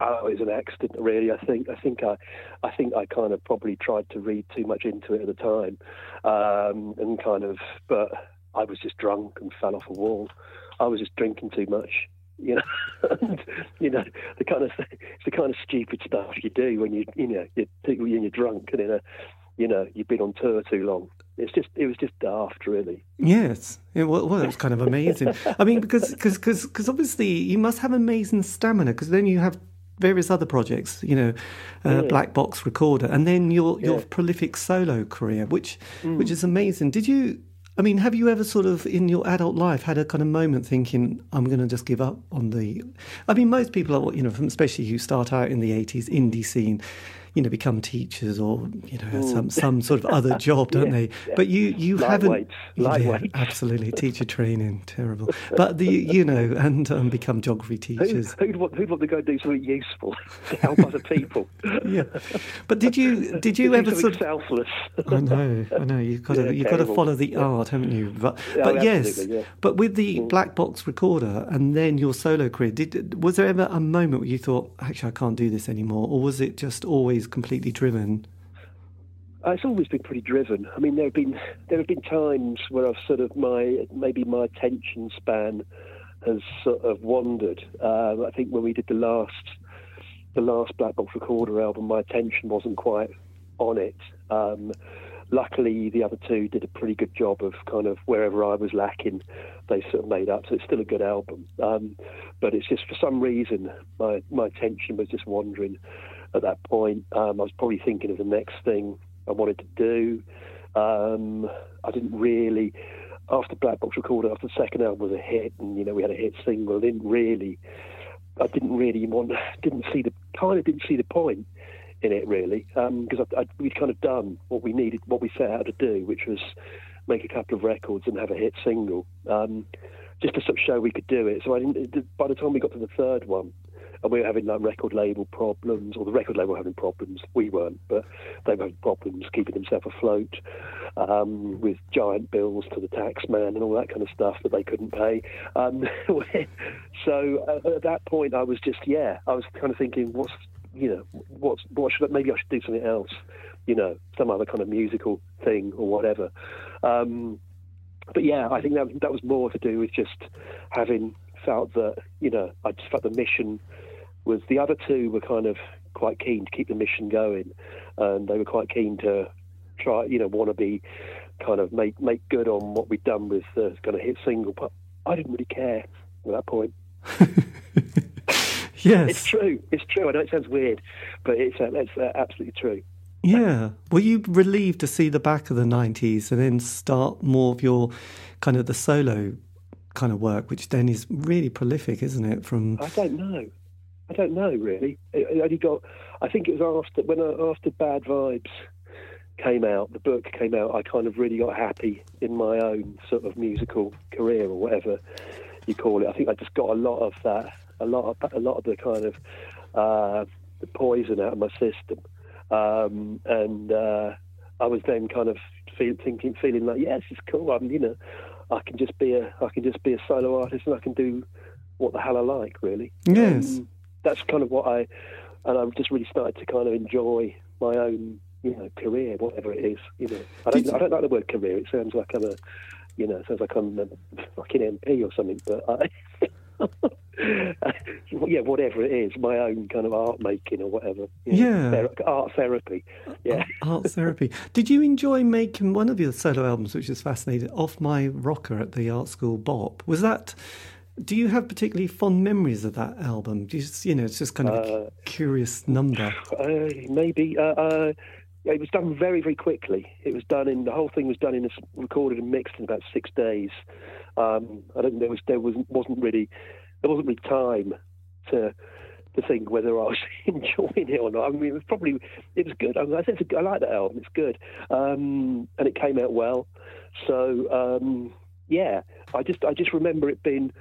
Oh, it was an accident, really. I think. I think I, I think I kind of probably tried to read too much into it at the time, um, and kind of. But I was just drunk and fell off a wall. I was just drinking too much, you know. and, you know the kind of it's the kind of stupid stuff you do when you you know you're, you're drunk and in a you know you've been on tour too long. It's just it was just daft, really. Yes, it, well, well, it was kind of amazing. I mean, because because because obviously you must have amazing stamina because then you have various other projects, you know, uh, yeah. Black Box Recorder, and then your your yeah. prolific solo career, which mm. which is amazing. Did you I mean, have you ever sort of in your adult life had a kind of moment thinking, I'm going to just give up on the. I mean, most people are, you know, especially who start out in the 80s indie scene, you know, become teachers or you know mm. some some sort of other job, don't yeah, they? Yeah. But you you haven't. Yeah, absolutely, teacher training, terrible. But the you know, and um, become geography teachers. Who, would want, who'd want to go do something useful to help other people? yeah. But did you did you ever sort of selfless? I know, I know. You've got to you've got to follow the art, haven't you? But but yes, but with the mm. Black Box Recorder and then your solo career, did was there ever a moment where you thought, actually, I can't do this anymore, or was it just always completely driven? Uh, it's always been pretty driven. I mean, there have been there have been times where I've sort of my maybe my attention span has sort of wandered. Uh, I think when we did the last the last Black Box Recorder album, my attention wasn't quite on it. Um, luckily, the other two did a pretty good job of kind of wherever I was lacking, they sort of made up. So it's still a good album, um, but it's just for some reason my my attention was just wandering at that point. Um, I was probably thinking of the next thing I wanted to do. Um, I didn't really, after Black Box Recorder, after the second album was a hit, and you know we had a hit single. I didn't really, I didn't really want, didn't see the kind of didn't see the point in it really, because um, we'd kind of done what we needed, what we set out to do, which was make a couple of records and have a hit single, um, just to sort of show we could do it. So I didn't. By the time we got to the third one, and we were having like record label problems, or the record label having problems. We weren't, but they were having problems keeping themselves afloat um, with giant bills to the tax man and all that kind of stuff that they couldn't pay. Um, so uh, at that point, I was just yeah, I was kind of thinking, what's you know, what's what should I, maybe I should do something else, you know, some other kind of musical thing or whatever. Um, but yeah, I think that that was more to do with just having felt that you know I just felt the mission was the other two were kind of quite keen to keep the mission going, and they were quite keen to try, you know, want to be kind of make make good on what we'd done with the kind of hit single. But I didn't really care at that point. yes, it's true. It's true. I know it sounds weird, but it's uh, it's uh, absolutely true. Yeah. Were you relieved to see the back of the 90s and then start more of your kind of the solo kind of work, which then is really prolific, isn't it? From I don't know. I don't know really. It, only got. I think it was after when I, after Bad Vibes came out, the book came out. I kind of really got happy in my own sort of musical career or whatever you call it. I think I just got a lot of that, a lot of a lot of the kind of uh, the poison out of my system, um, and uh, I was then kind of feel, thinking, feeling like, yes, it's cool. I'm, you know, I can just be a, I can just be a solo artist, and I can do what the hell I like, really. Yes. Um, that's kind of what I, and I've just really started to kind of enjoy my own, you know, career, whatever it is. You know, I don't, I don't like the word career. It sounds like I'm a, you know, it sounds like I'm a fucking MP or something. But I, yeah, whatever it is, my own kind of art making or whatever. Know, yeah, ther- art therapy. Yeah, art therapy. Did you enjoy making one of your solo albums, which is fascinating, off my rocker at the art school Bop? Was that do you have particularly fond memories of that album? You, just, you know, it's just kind of uh, a curious number. Uh, maybe. Uh, uh it was done very, very quickly. It was done in the whole thing was done in recorded and mixed in about six days. Um, I don't think there was there was wasn't really there wasn't really time to to think whether I was enjoying it or not. I mean, it was probably it was good. I, mean, I, said, I like that album. It's good, um, and it came out well. So um, yeah, I just I just remember it being.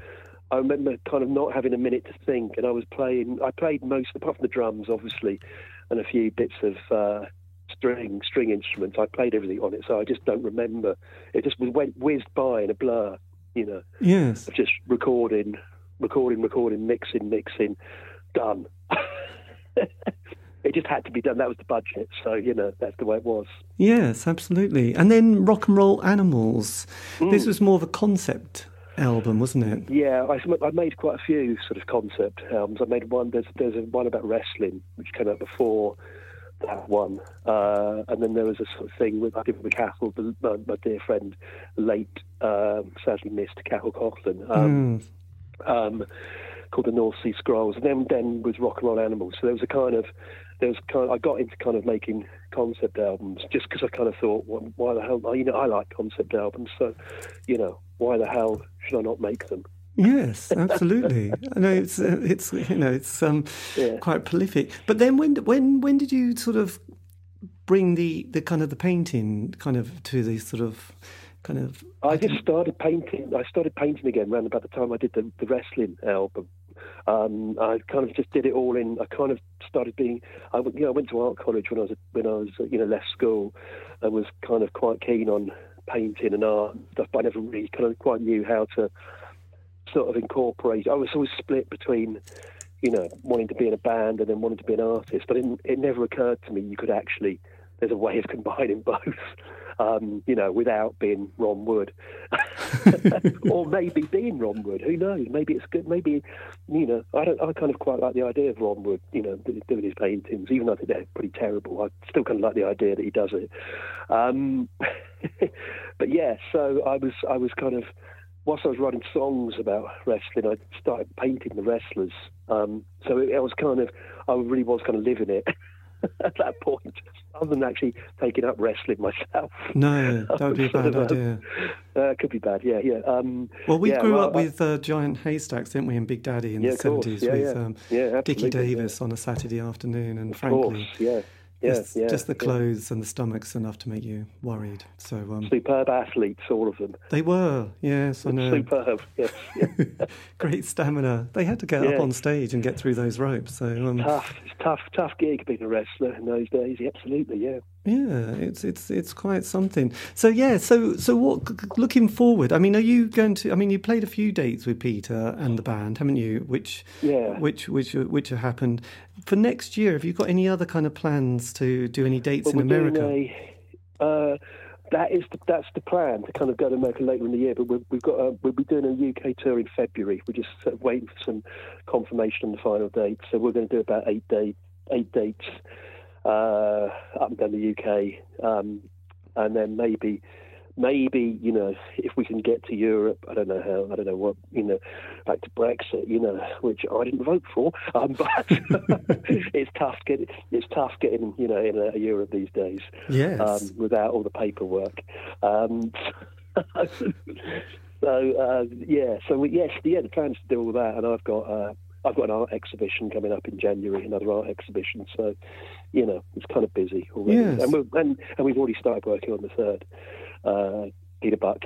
I remember kind of not having a minute to think, and I was playing. I played most, apart from the drums, obviously, and a few bits of uh, string string instruments. I played everything on it, so I just don't remember. It just went whizzed by in a blur, you know. Yes. Just recording, recording, recording, mixing, mixing, done. it just had to be done. That was the budget, so you know that's the way it was. Yes, absolutely. And then Rock and Roll Animals. Mm. This was more of a concept album, wasn't it? Yeah, I, I made quite a few sort of concept albums. I made one. There's there's a one about wrestling which came out before that one, uh, and then there was a sort of thing with I did with Cathal, my, my dear friend, late um, sadly missed Cathal Coughlan. Um, Mm. um, called the North Sea Scrolls, and then then was Rock and Roll Animals. So there was a kind of there was kind of, I got into kind of making concept albums just because I kind of thought, well, why the hell? You know, I like concept albums, so you know, why the hell should I not make them? Yes, absolutely. I know it's uh, it's you know it's um, Yeah. quite prolific. But then when when when did you sort of bring the, the kind of the painting kind of to the sort of kind of I just started painting. I started painting again around about the time I did the, the wrestling album. Um, I kind of just did it all in. I kind of started being. I you know I went to art college when I was when I was you know left school, and was kind of quite keen on painting and art and stuff. But I never really kind of quite knew how to sort of incorporate. I was always split between you know wanting to be in a band and then wanting to be an artist. But it, it never occurred to me you could actually. There's a way of combining both. Um, you know, without being Ron Wood, or maybe being Ron Wood. Who knows? Maybe it's good. Maybe you know, I don't. I kind of quite like the idea of Ron Wood. You know, doing his paintings, even though I think they're pretty terrible. I still kind of like the idea that he does it. Um, but yeah, so I was. I was kind of. Whilst I was writing songs about wrestling, I started painting the wrestlers. Um, so it, I was kind of. I really was kind of living it. At that point, other than actually taking up wrestling myself. no, that would be a bad um, idea. Uh, it could be bad, yeah, yeah. Um, Well, we yeah, grew well, up I- with uh, Giant Haystacks, didn't we, in Big Daddy in Yeah, the of course. seventies Yeah, with yeah. um, Yeah, Dickie. Davies on a Saturday afternoon, and Of course, frankly, yeah, yeah, just, yeah. just the clothes and the stomachs enough to make you worried. So um, Superb athletes, all of them. they were, yes, I know. Superb, yes. Yeah. Great stamina. They had to get Yeah. up on stage and get through those ropes. So um, tough, it's tough, tough gig being a wrestler in those days. Absolutely, yeah. Yeah, it's it's it's quite something. So yeah, so so what? Looking forward, I mean, are you going to? I mean, you played a few dates with Peter and the band, haven't you? Which Yeah. which which which have happened for next year. Have you got any other kind of plans to do any dates But in America? a. Uh, that is the, that's the plan to kind of go to America later in the year. But we've, we've got a, we'll be doing a UK tour in February. We're just sort of waiting for some confirmation on the final date. So we're going to do about eight day eight dates uh, up and down the UK, um, and then maybe maybe you know if we can get to Europe, I don't know how, I don't know what you know, back to Brexit, you know, which I didn't vote for, um, but it's tough getting it's tough getting you know in uh, Europe these days Yes. um, without all the paperwork. Um, so uh, yeah, so we, yes, yeah, the plan is to do all that, and I've got uh, I've got an art exhibition coming up in January, another art exhibition. So you know, it's kind of busy already, Yes. and, we're, and and we've already started working on the third uh, Peter Buck,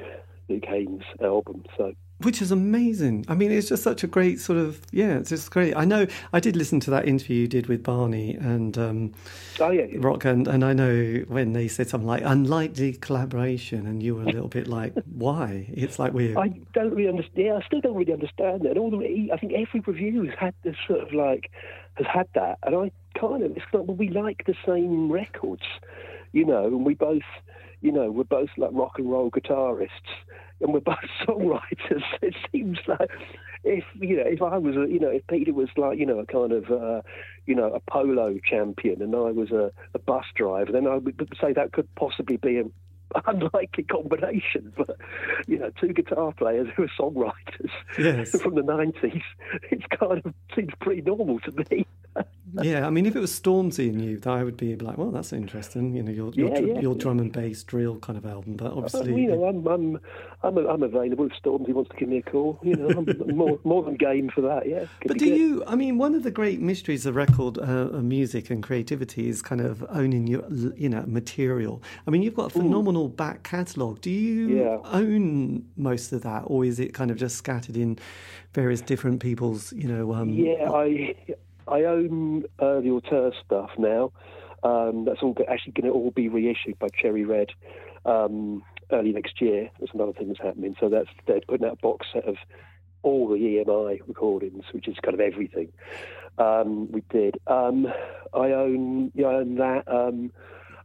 Luke Haines album. So Which is amazing. I mean, it's just such a great sort of yeah. It's just great. I know. I did listen to that interview you did with Barney and um, oh yeah, Rock, and, and I know when they said something like unlikely collaboration, and you were a little bit like, why? It's like we're I don't really understand. Yeah, I still don't really understand it. And all the, I think every review has had this sort of like has had that, and I kind of it's like well, we like the same records, you know, and we both, you know, we're both like rock and roll guitarists, and we're both songwriters. It seems like if you know, if I was a, you know, if Peter was like, you know, a kind of, uh, you know, a polo champion, and I was a, a bus driver, then I would say that could possibly be a unlikely combination. But you know, two guitar players who are songwriters Yes. from the nineties, it's kind of seems pretty normal to me. yeah, I mean, if it was Stormzy and you, I would be like, well, that's interesting. You know, your your, Yeah, yeah. your drum and bass drill kind of album. But obviously, you know, I'm I'm I'm, I'm available if Stormzy wants to give me a call. You know, I'm more more than game for that. Yeah. But do good. you? I mean, one of the great mysteries of record uh, music and creativity is kind of owning your, you know, material. I mean, you've got a phenomenal back catalogue. Do you Yeah. own most of that, or is it kind of just scattered in various different people's, you know? Um, Yeah, I I own uh, the auteur stuff now. Um, that's all actually going to all be reissued by Cherry Red um, early next year. That's another thing that's happening. So that's they're putting out a box set of all the EMI recordings, which is kind of everything um, we did. Um, I own yeah, I own that. Um,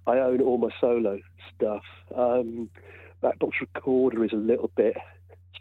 I own all my solo stuff. Um, that box recorder is a little bit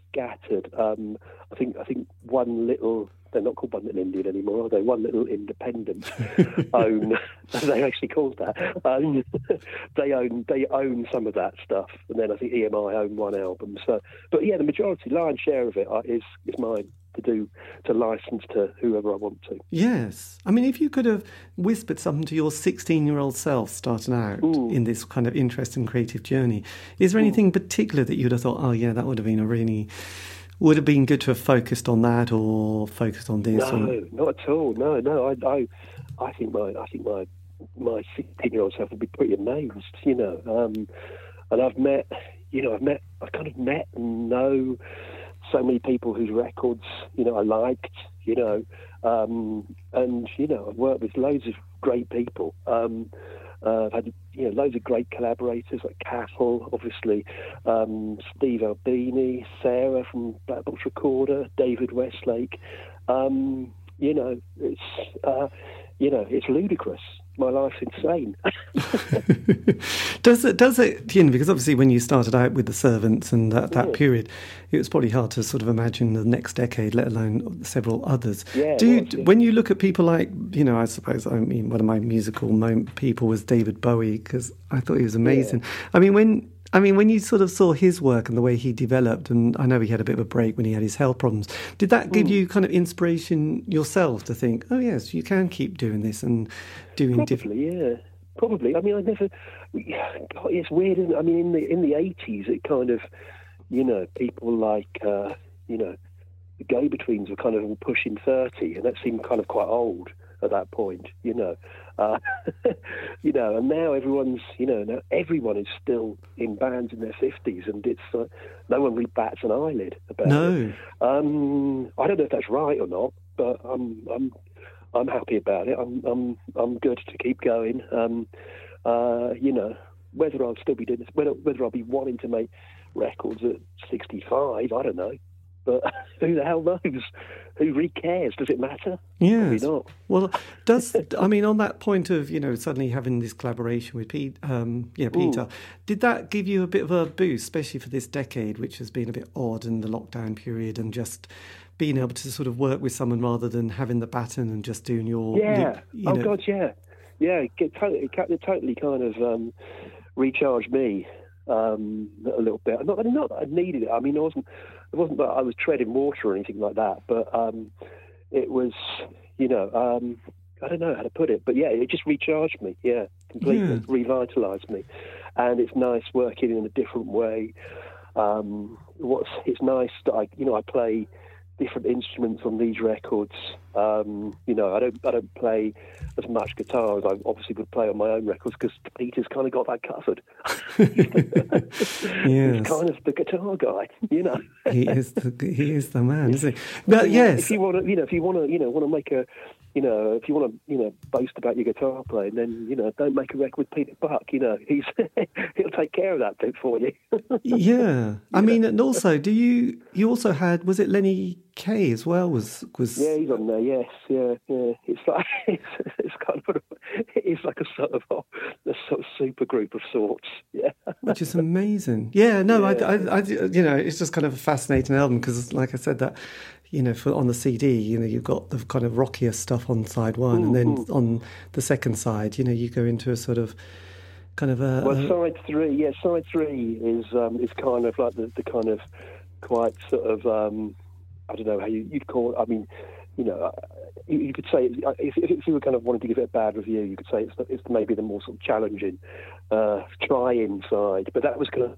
scattered. Um, I think I think one little they're not called One Little Indian anymore, are they? One little independent own they actually called that. Um, they own they own some of that stuff, and then I think EMI own one album. So, but yeah, the majority, lion's share of it uh, is is mine to do to license to whoever I want to. Yes. I mean, if you could have whispered something to your 16 year old self starting out in this kind of interesting creative journey, is there anything particular that you'd have thought, oh, yeah, that would have been a really, would have been good to have focused on that or focused on this? or... No, not at all. No, no. I, I, I think my, I think my, my sixteen-year-old self would be pretty amazed. You know, um, and I've met, you know, I've met, I kind of met and know so many people whose records, you know, I liked. You know, um, and you know, I've worked with loads of great people. Um, uh, I've had you know loads of great collaborators like Cathal, obviously, um, Steve Albini, Sarah from Black Box Recorder, David Westlake. Um, you know, it's uh, you know it's ludicrous. My life's insane. does it? Does it? You know, because obviously, when you started out with the Servants and that, that mm. period, it was probably hard to sort of imagine the next decade, let alone several others. Yeah, Do you, yeah. when you look at people like, you know, I suppose I mean one of my musical people was David Bowie because I thought he was amazing. I mean, when I mean, when you sort of saw his work and the way he developed, and I know he had a bit of a break when he had his health problems, did that give you kind of inspiration yourself to think, oh, yes, you can keep doing this and doing different. Yeah. Probably. I mean, I never. God, it's weird. Isn't it? I mean, in the in the eighties, it kind of, you know, people like, uh, you know, the Go-Betweens were kind of all pushing thirty, and that seemed kind of quite old at that point. You know, uh, you know, and now everyone's, you know, now everyone is still in bands in their fifties, and it's uh, no one really bats an eyelid about it. No. Um, I don't know if that's right or not, but I'm I'm I'm happy about it. I'm I'm I'm good to keep going. Um, uh, you know, whether I'll still be doing this, whether whether I'll be wanting to make records at 65, I don't know. But who the hell knows? Who really cares? Does it matter? Not. Well, does I mean on that point of you know suddenly having this collaboration with Pete, um, you know, Peter, did that give you a bit of a boost, especially for this decade, which has been a bit odd in the lockdown period, and just being able to sort of work with someone rather than having the baton and just doing your Yeah. you oh know, God, yeah, yeah. It totally, it totally kind of um, recharged me um, a little bit. Not, not that I needed it. I mean, I wasn't. It wasn't that I was treading water or anything like that. But um, it was, you know, um, I don't know how to put it. But yeah, it just recharged me. Yeah, completely Yeah. revitalized me. And it's nice working in a different way. Um, what's it's nice that I, you know, I play different instruments on these records. Um, you know, I don't I don't play as much guitar as I obviously would play on my own records because Peter's kind of got that covered. Yes. He's kind of the guitar guy, you know. he is the he is the man, isn't he? But If yes, you want to, you know, if you want to, you know, want to make a, you know, if you want to, you know, boast about your guitar playing, then you know, don't make a record with Peter Buck. You know, he's he'll take care of that bit for you. yeah. I mean, and also, do you you also had was it Lenny Kaye as well? Was was Yeah, he's on there. Yes, yeah, yeah. It's like it's, it's kind of a, it's like a sort of a sort of super group of sorts. Yeah. which is amazing. Yeah, no, I, I, I, you know, it's just kind of a fascinating album because, like I said, that you know, for on the CD, you know, you've got the kind of rockier stuff on side one, and then on the second side, you know, you go into a sort of kind of a, Well, side three, yeah, side three is um, is kind of like the, the kind of quite sort of um, I don't know how you, you'd call it. I mean, you know, you, you could say if, if, you were kind of wanting to give it a bad review, you could say it's, it's maybe the more sort of challenging, uh, trying side. But that was kind of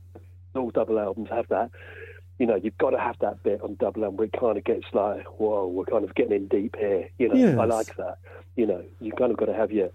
all double albums have that. You know, you've got to have that bit on double album where it kind of gets like, whoa, we're kind of getting in deep here. You know, yes. I like that. You know, you've kind of got to have your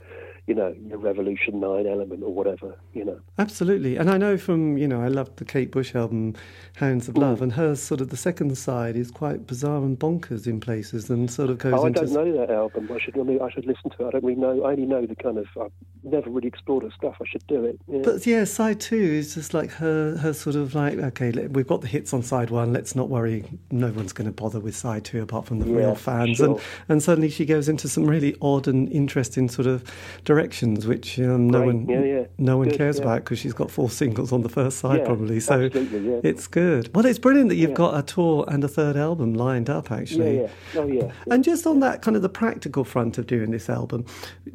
you know, your Revolution 9 element or whatever, you know. Absolutely. And I know from, you know, I loved the Kate Bush album, Hounds of Love, mm. and her sort of the second side is quite bizarre and bonkers in places and sort of goes oh, into... I don't know that album. I should, I should listen to it. I don't really know. I only know the kind of... I've never really explored her stuff. I should do it. Yeah. But yeah, side two is just like her, her sort of like, okay, we've got the hits on side one. Let's not worry. No one's going to bother with side two apart from the yeah, real fans. Sure. And, and suddenly she goes into some really odd and interesting sort of directions, which um, no one yeah, yeah. no one good, cares yeah. about because she's got four singles on the first side Yeah, probably. So yeah. it's good. Well, it's brilliant that you've Yeah. got a tour and a third album lined up Yeah, actually. yeah. Oh, yeah. And just on that kind of the practical front of doing this album,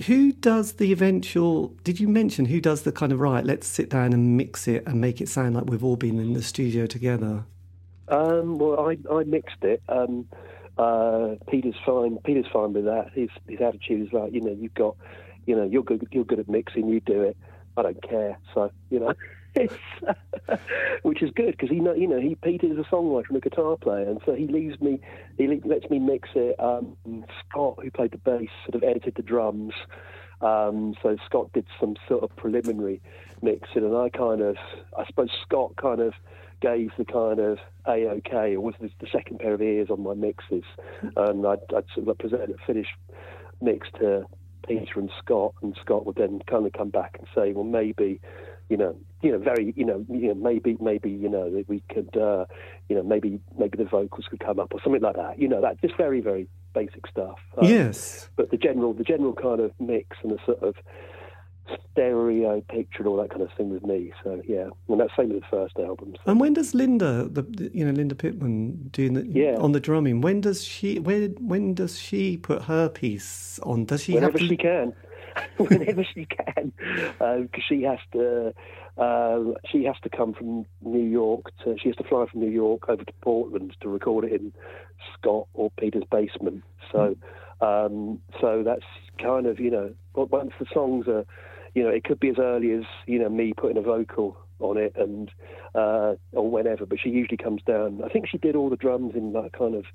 who does the eventual? Did you mention who does the kind of right? Let's sit down and mix it and make it sound like we've all been in the studio together. Um, well, I, I mixed it. Um, uh, Peter's fine. Peter's fine with that. His his attitude is like, you know, you've got, you know, you're good. You're good at mixing. You do it. I don't care. So you know, which is good because he know, you know, he Peter's a songwriter and a guitar player, and so he leaves me. He le- lets me mix it. Um, Scott, who played the bass, sort of edited the drums. Um, so Scott did some sort of preliminary mixing, and I kind of, I suppose Scott kind of gave the kind of a-OK, or was the, the second pair of ears on my mixes, and I'd, I'd sort of present a finished mix to Peter and Scott, and Scott would then kind of come back and say, well, maybe, you know, you know, very, you know, you know, maybe, maybe, you know, that we could, uh, you know, maybe, maybe the vocals could come up or something like that. You know, that just very, very basic stuff. Um, yes. but the general the general kind of mix and the sort of stereo picture and all that kind of thing with me. So yeah, and that's same with the first album. So. And when does Linda, the you know Linda Pitmon, doing the Yeah. on the drumming? When does she? When when does she put her piece on? Does she whenever have to? she can, whenever she can, because she has to. Uh, she has to come from New York to. She has to fly from New York over to Portland to record it in Scott or Peter's basement. So, um, so that's kind of you know once the songs are, you know, it could be as early as you know me putting a vocal on it and uh, or whenever. But she usually comes down. I think she did all the drums in like kind of,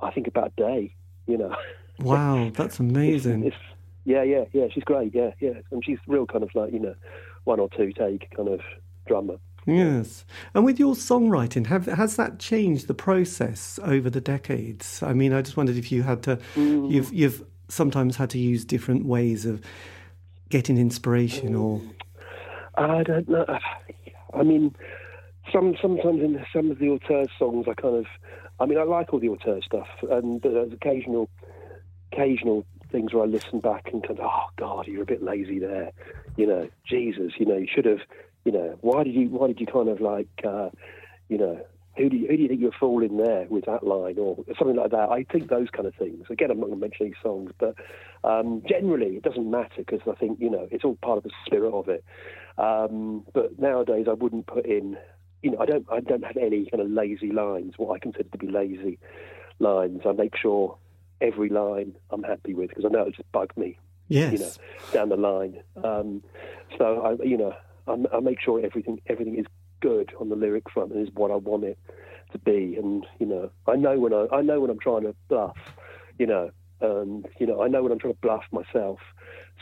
I think about a day. You know. Wow, that's amazing. It's, yeah, yeah, yeah. She's great. Yeah, yeah. And she's real kind of like you know, one or two take kind of drummer. Yes, and with your songwriting, have has that changed the process over the decades? I mean, I just wondered if you had to, Mm. you've you've sometimes had to use different ways of getting inspiration, or I don't know. I mean, some sometimes in some of the auteur songs, I kind of, I mean, I like all the auteur stuff, and there's occasional, occasional things where I listen back and kind of, oh God, you're a bit lazy there, you know, Jesus, you know, you should have, you know, why did you, why did you kind of like, uh, you know. Who do, you, who do you think you're fooling there with that line or something like that? I think those kind of things. Again, I'm not going to mention any songs, but um, generally it doesn't matter because I think you know it's all part of the spirit of it. Um, but nowadays, I wouldn't put in, you know, I don't, I don't have any kind of lazy lines. What I consider to be lazy lines, I make sure every line I'm happy with because I know it'll just bug me, yes, you know, down the line. Um, so I, you know, I, I make sure everything, everything is good on the lyric front and is what I want it to be. And you know, I know when I, I know when I'm trying to bluff, you know, and you know, I know when I'm trying to bluff myself.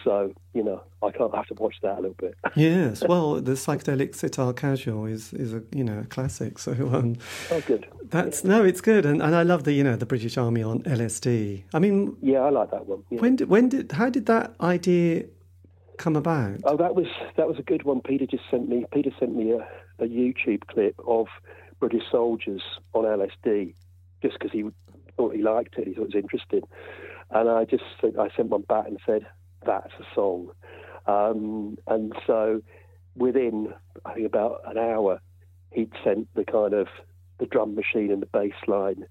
So you know, I can't I have to watch that a little bit. yes. Well, the psychedelic sitar casual is is a you know a classic. So um, oh, good. that's no, it's good, and and I love the you know the British Army on LSD. I mean, Yeah, I like that one. Yeah. when did when did how did that idea come about? Oh, that was that was a good one. Peter just sent me. Peter sent me a, a YouTube clip of British soldiers on LSD, just because he thought he liked it. He thought it was interesting, and I just sent- I sent one back and said that's a song. Um, and so within I think about an hour, he'd sent the kind of the drum machine and the bass line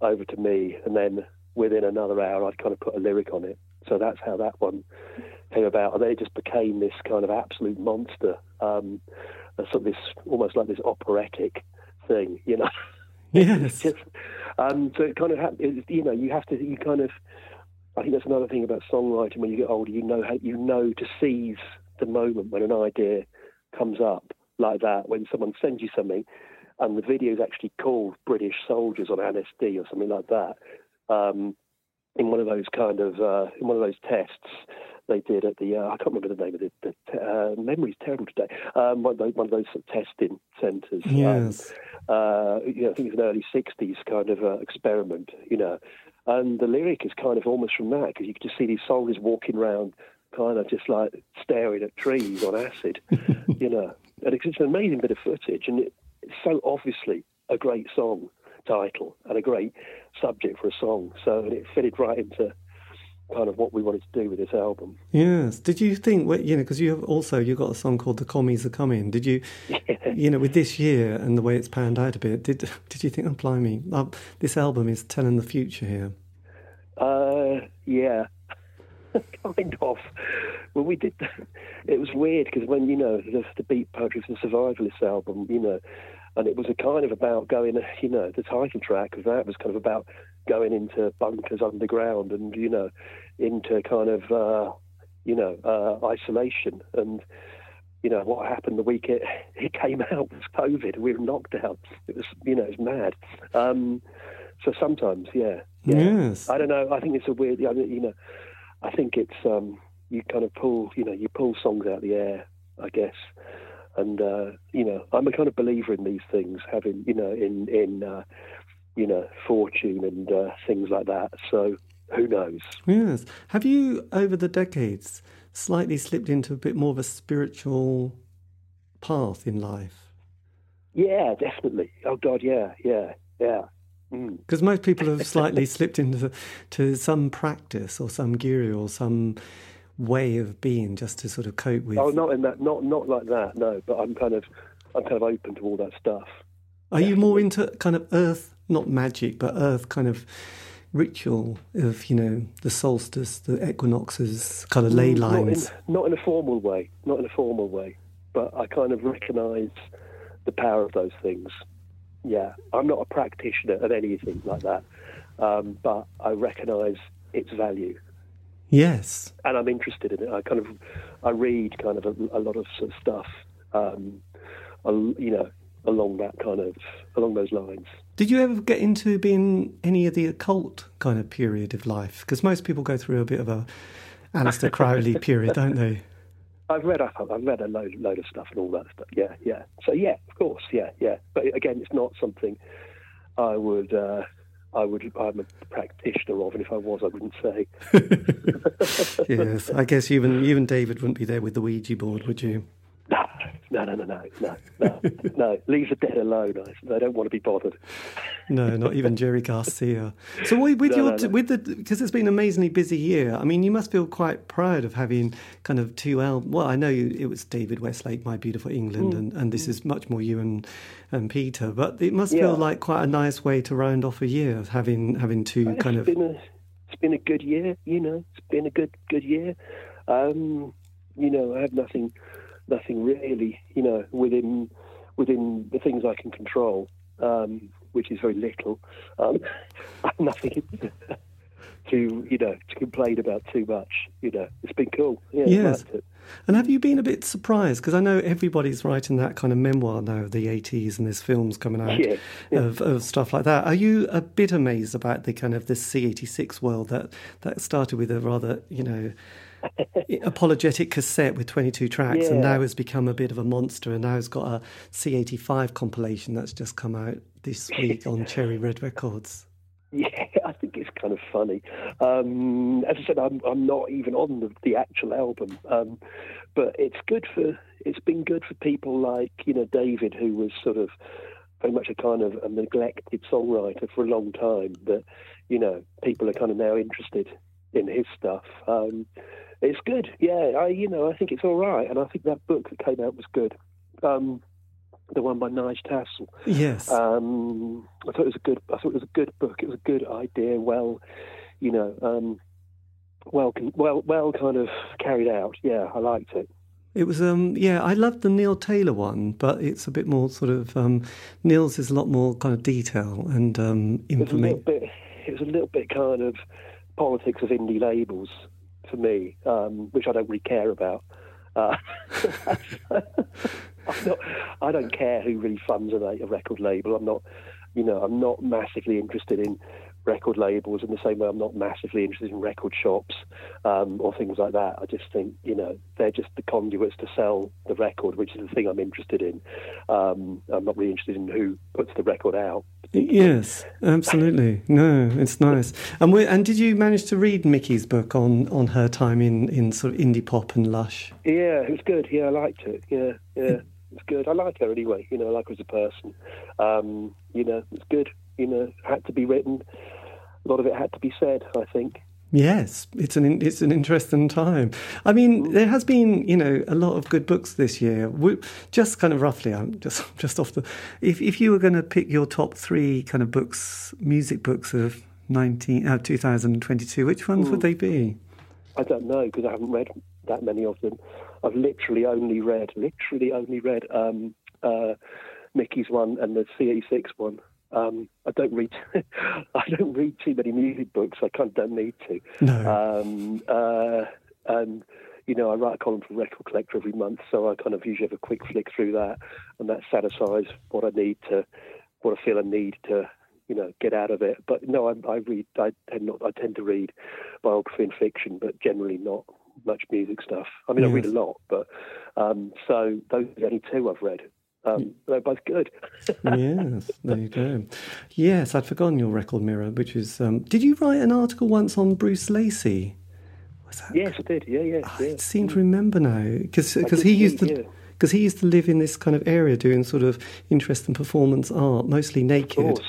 over to me, and then within another hour, I'd kind of put a lyric on it. So that's how that one came about, and then it just became this kind of absolute monster, um, a sort of this almost like this operatic thing, you know. Yes. just, Um, so it kind of, ha- it, you know, you have to, you kind of, I think that's another thing about songwriting. When you get older, you know how you know to seize the moment when an idea comes up like that. When someone sends you something, and the video is actually called British Soldiers on LSD or something like that. Um, in one of those kind of uh, in one of those tests they did at the uh, I can't remember the name of it. The uh, memory's terrible today. Um, one, of those, one of those sort of testing centres. Yes. Um, uh, you know, I think it's an early '60s kind of uh, experiment. You know, and the lyric is kind of almost from that because you can just see these soldiers walking around, kind of just like staring at trees on acid. you know, and it's, it's an amazing bit of footage, and it, it's so obviously a great song title and a great subject for a song. So and it fitted right into kind of what we wanted to do with this album. Yes. Did you think, you know, because you have also you got a song called "The Commies Are Coming." Did you, yeah. you know, with this year and the way it's panned out a bit, did did you think, oh blimey, uh, this album is telling the future here? Uh, yeah, kind of. Well, we did. It was weird because when you know the, the Beat Poetry for the Survivalist album, you know, and it was a kind of about going, you know, the title track of that was kind of about going into bunkers underground and you know, into kind of uh, you know uh, isolation and. You know what happened the week it, it came out was COVID. We were in lockdown. It was you know it was mad. Um, so sometimes, yeah, yeah. Yes. I don't know. I think it's a weird. You know, I think it's um, you kind of pull. You know, you pull songs out of the air. I guess and uh, you know, I'm a kind of believer in these things, having you know, in in uh, you know, fortune and uh, things like that. So who knows? Yes. Have you, over the decades, slightly slipped into a bit more of a spiritual path in life? Yeah, definitely. Oh God, yeah, yeah, yeah. Because mm. most people have slightly slipped into to some practice or some guru or some way of being just to sort of cope with? Oh, not in that, not not like that. No, but I'm kind of, I'm kind of open to all that stuff. Are Definitely. you more into kind of earth, not magic, but earth kind of ritual of you know the solstice, the equinoxes, kind of ley lines? Not in, not in a formal way, not in a formal way, but I kind of recognise the power of those things. Yeah, I'm not a practitioner of anything like that, um, but I recognise its value Yes. And I'm interested in it. I kind of, I read kind of a, a lot of, sort of stuff, um, you know, along that kind of, along those lines. Did you ever get into being any of the occult kind of period of life? Because most people go through a bit of a Aleister Crowley period, don't they? I've read I've read a load, load of stuff and all that stuff. Yeah, yeah. So yeah, of course, yeah, yeah. But again, it's not something I would uh, I would I'm a practitioner of, and if I was, I wouldn't say. yes, I guess even even David wouldn't be there with the Ouija board, would you? No, no, no, no, no, no, no. Leave the dead alone. I, don't want to be bothered. no, not even Jerry Garcia. So with, with no, your no, no. with the because it's been an amazingly busy year. I mean, you must feel quite proud of having kind of two albums. Well, I know it was David Westlake, My Beautiful England, mm. and, and this is much more you and and Peter. But it must yeah. feel like quite a nice way to round off a year of having having two it's kind of. Been a, it's been a good year, you know. It's been a good good year. Um, you know, I have nothing nothing really, you know, within within the things I can control, um, which is very little. Um, nothing to you know to complain about too much. You know, it's been cool. Yeah, yes. And have you been a bit surprised? Because I know everybody's writing that kind of memoir now of the 80s and there's films coming out yeah, yeah. Of, of stuff like that. Are you a bit amazed about the kind of this C86 world that, that started with a rather, you know, apologetic cassette with 22 tracks, yeah. and now has become a bit of a monster. And now has got a C85 compilation that's just come out this week on Cherry Red Records. Yeah, I think it's kind of funny. Um, as I said, I'm, I'm not even on the, the actual album, um, but it's good for it's been good for people like you know David, who was sort of very much a kind of a neglected songwriter for a long time. That you know people are kind of now interested in his stuff. Um, it's good. Yeah, I you know I think it's all right, and I think that book that came out was good. Um, the one by Nige Tassell. Yes. Um, I thought it was a good. I thought it was a good book. It was a good idea. Well, you know, um, well, well, well, kind of carried out. Yeah, I liked it. It was, um, yeah, I loved the Neil Taylor one, but it's a bit more sort of um, Neil's is a lot more kind of detail and um, It was a little information. bit. It was a little bit kind of politics of indie labels for me, um, which I don't really care about. Uh, not, I don't care who really funds a, a record label. I'm not, you know, I'm not massively interested in record labels in the same way I'm not massively interested in record shops um, or things like that. I just think, you know, they're just the conduits to sell the record, which is the thing I'm interested in. Um, I'm not really interested in who puts the record out. Yes, absolutely. No, it's nice. And we, and did you manage to read Miki's book on, on her time in, in sort of indie pop and Lush? Yeah, it was good. Yeah, I liked it. Yeah, yeah, it's good. I like her anyway. You know, I like her as a person. Um, you know, it's good. You know, had to be written. A lot of it had to be said. I think. Yes, it's an it's an interesting time. I mean, there has been you know a lot of good books this year. Just kind of roughly, I'm just just off the. If if you were going to pick your top three kind of books, music books of nineteen uh, 2022, which ones would they be? I don't know because I haven't read that many of them. I've literally only read, literally only read um, uh, Miki's one and the C86 one. Um, I don't read, I don't read too many music books. I kind of don't need to. No. Um, uh, and you know, I write a column for Record Collector every month, so I kind of usually have a quick flick through that, and that satisfies what I need to, what I feel I need to, you know, get out of it. But no, I, I read. I tend not. I tend to read biography and fiction, but generally not much music stuff. I mean, I read a lot, but um, so those are the only two I've read. Um, they're both good. yes, there you go. Yes, I'd forgotten your record mirror, which is. Um, did you write an article once on Bruce Lacey? Was that? yes, I did. Yeah, yeah, yeah. I seem to remember now because he used to yeah. because he used to live in this kind of area doing sort of interest and performance art, mostly naked, course.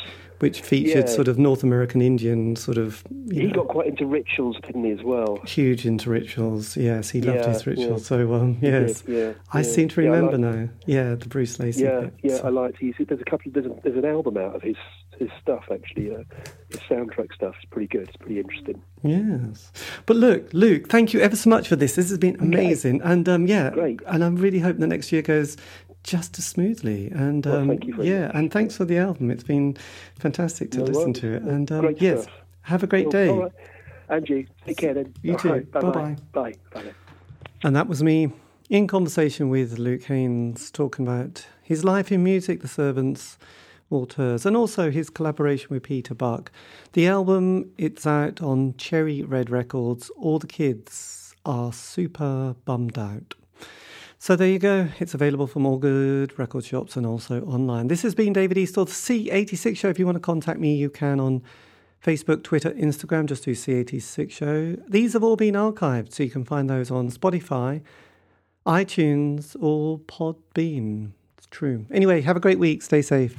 Which featured Yeah. sort of North American Indian sort of you He know, got quite into rituals, didn't he, as well? huge into rituals. Yes, he loved Yeah, his rituals. yeah. So um, did, yes, yeah, I seem to remember now. Yeah, the Bruce Lacey. Yeah, bit. yeah, I liked. He's, there's a couple. There's, a, there's an album out of his his stuff actually. Uh, his soundtrack stuff is pretty good. It's pretty interesting. Yes, but look, Luke, thank you ever so much for this. This has been amazing, and um, yeah, Great. and I'm really hoping the next year goes just as smoothly. And Well, um, thank you very yeah, and thanks for the album. It's been fantastic to No listen worries. to it. And um, yes, stuff. have a great day. All right. Angie, take care then. You All too. right. Bye-bye. Bye. Bye. then. And that was me in conversation with Luke Haines, talking about his life in music, The Servants, Auteurs, and also his collaboration with Peter Buck. The album, it's out on Cherry Red Records. All the kids are super bummed out. So there you go. It's available from all good record shops and also online. This has been David the C86 Show. If you want to contact me, you can on Facebook, Twitter, Instagram. Just do C86 Show. These have all been archived, so you can find those on Spotify, iTunes, or Podbean. It's true. Anyway, have a great week. Stay safe.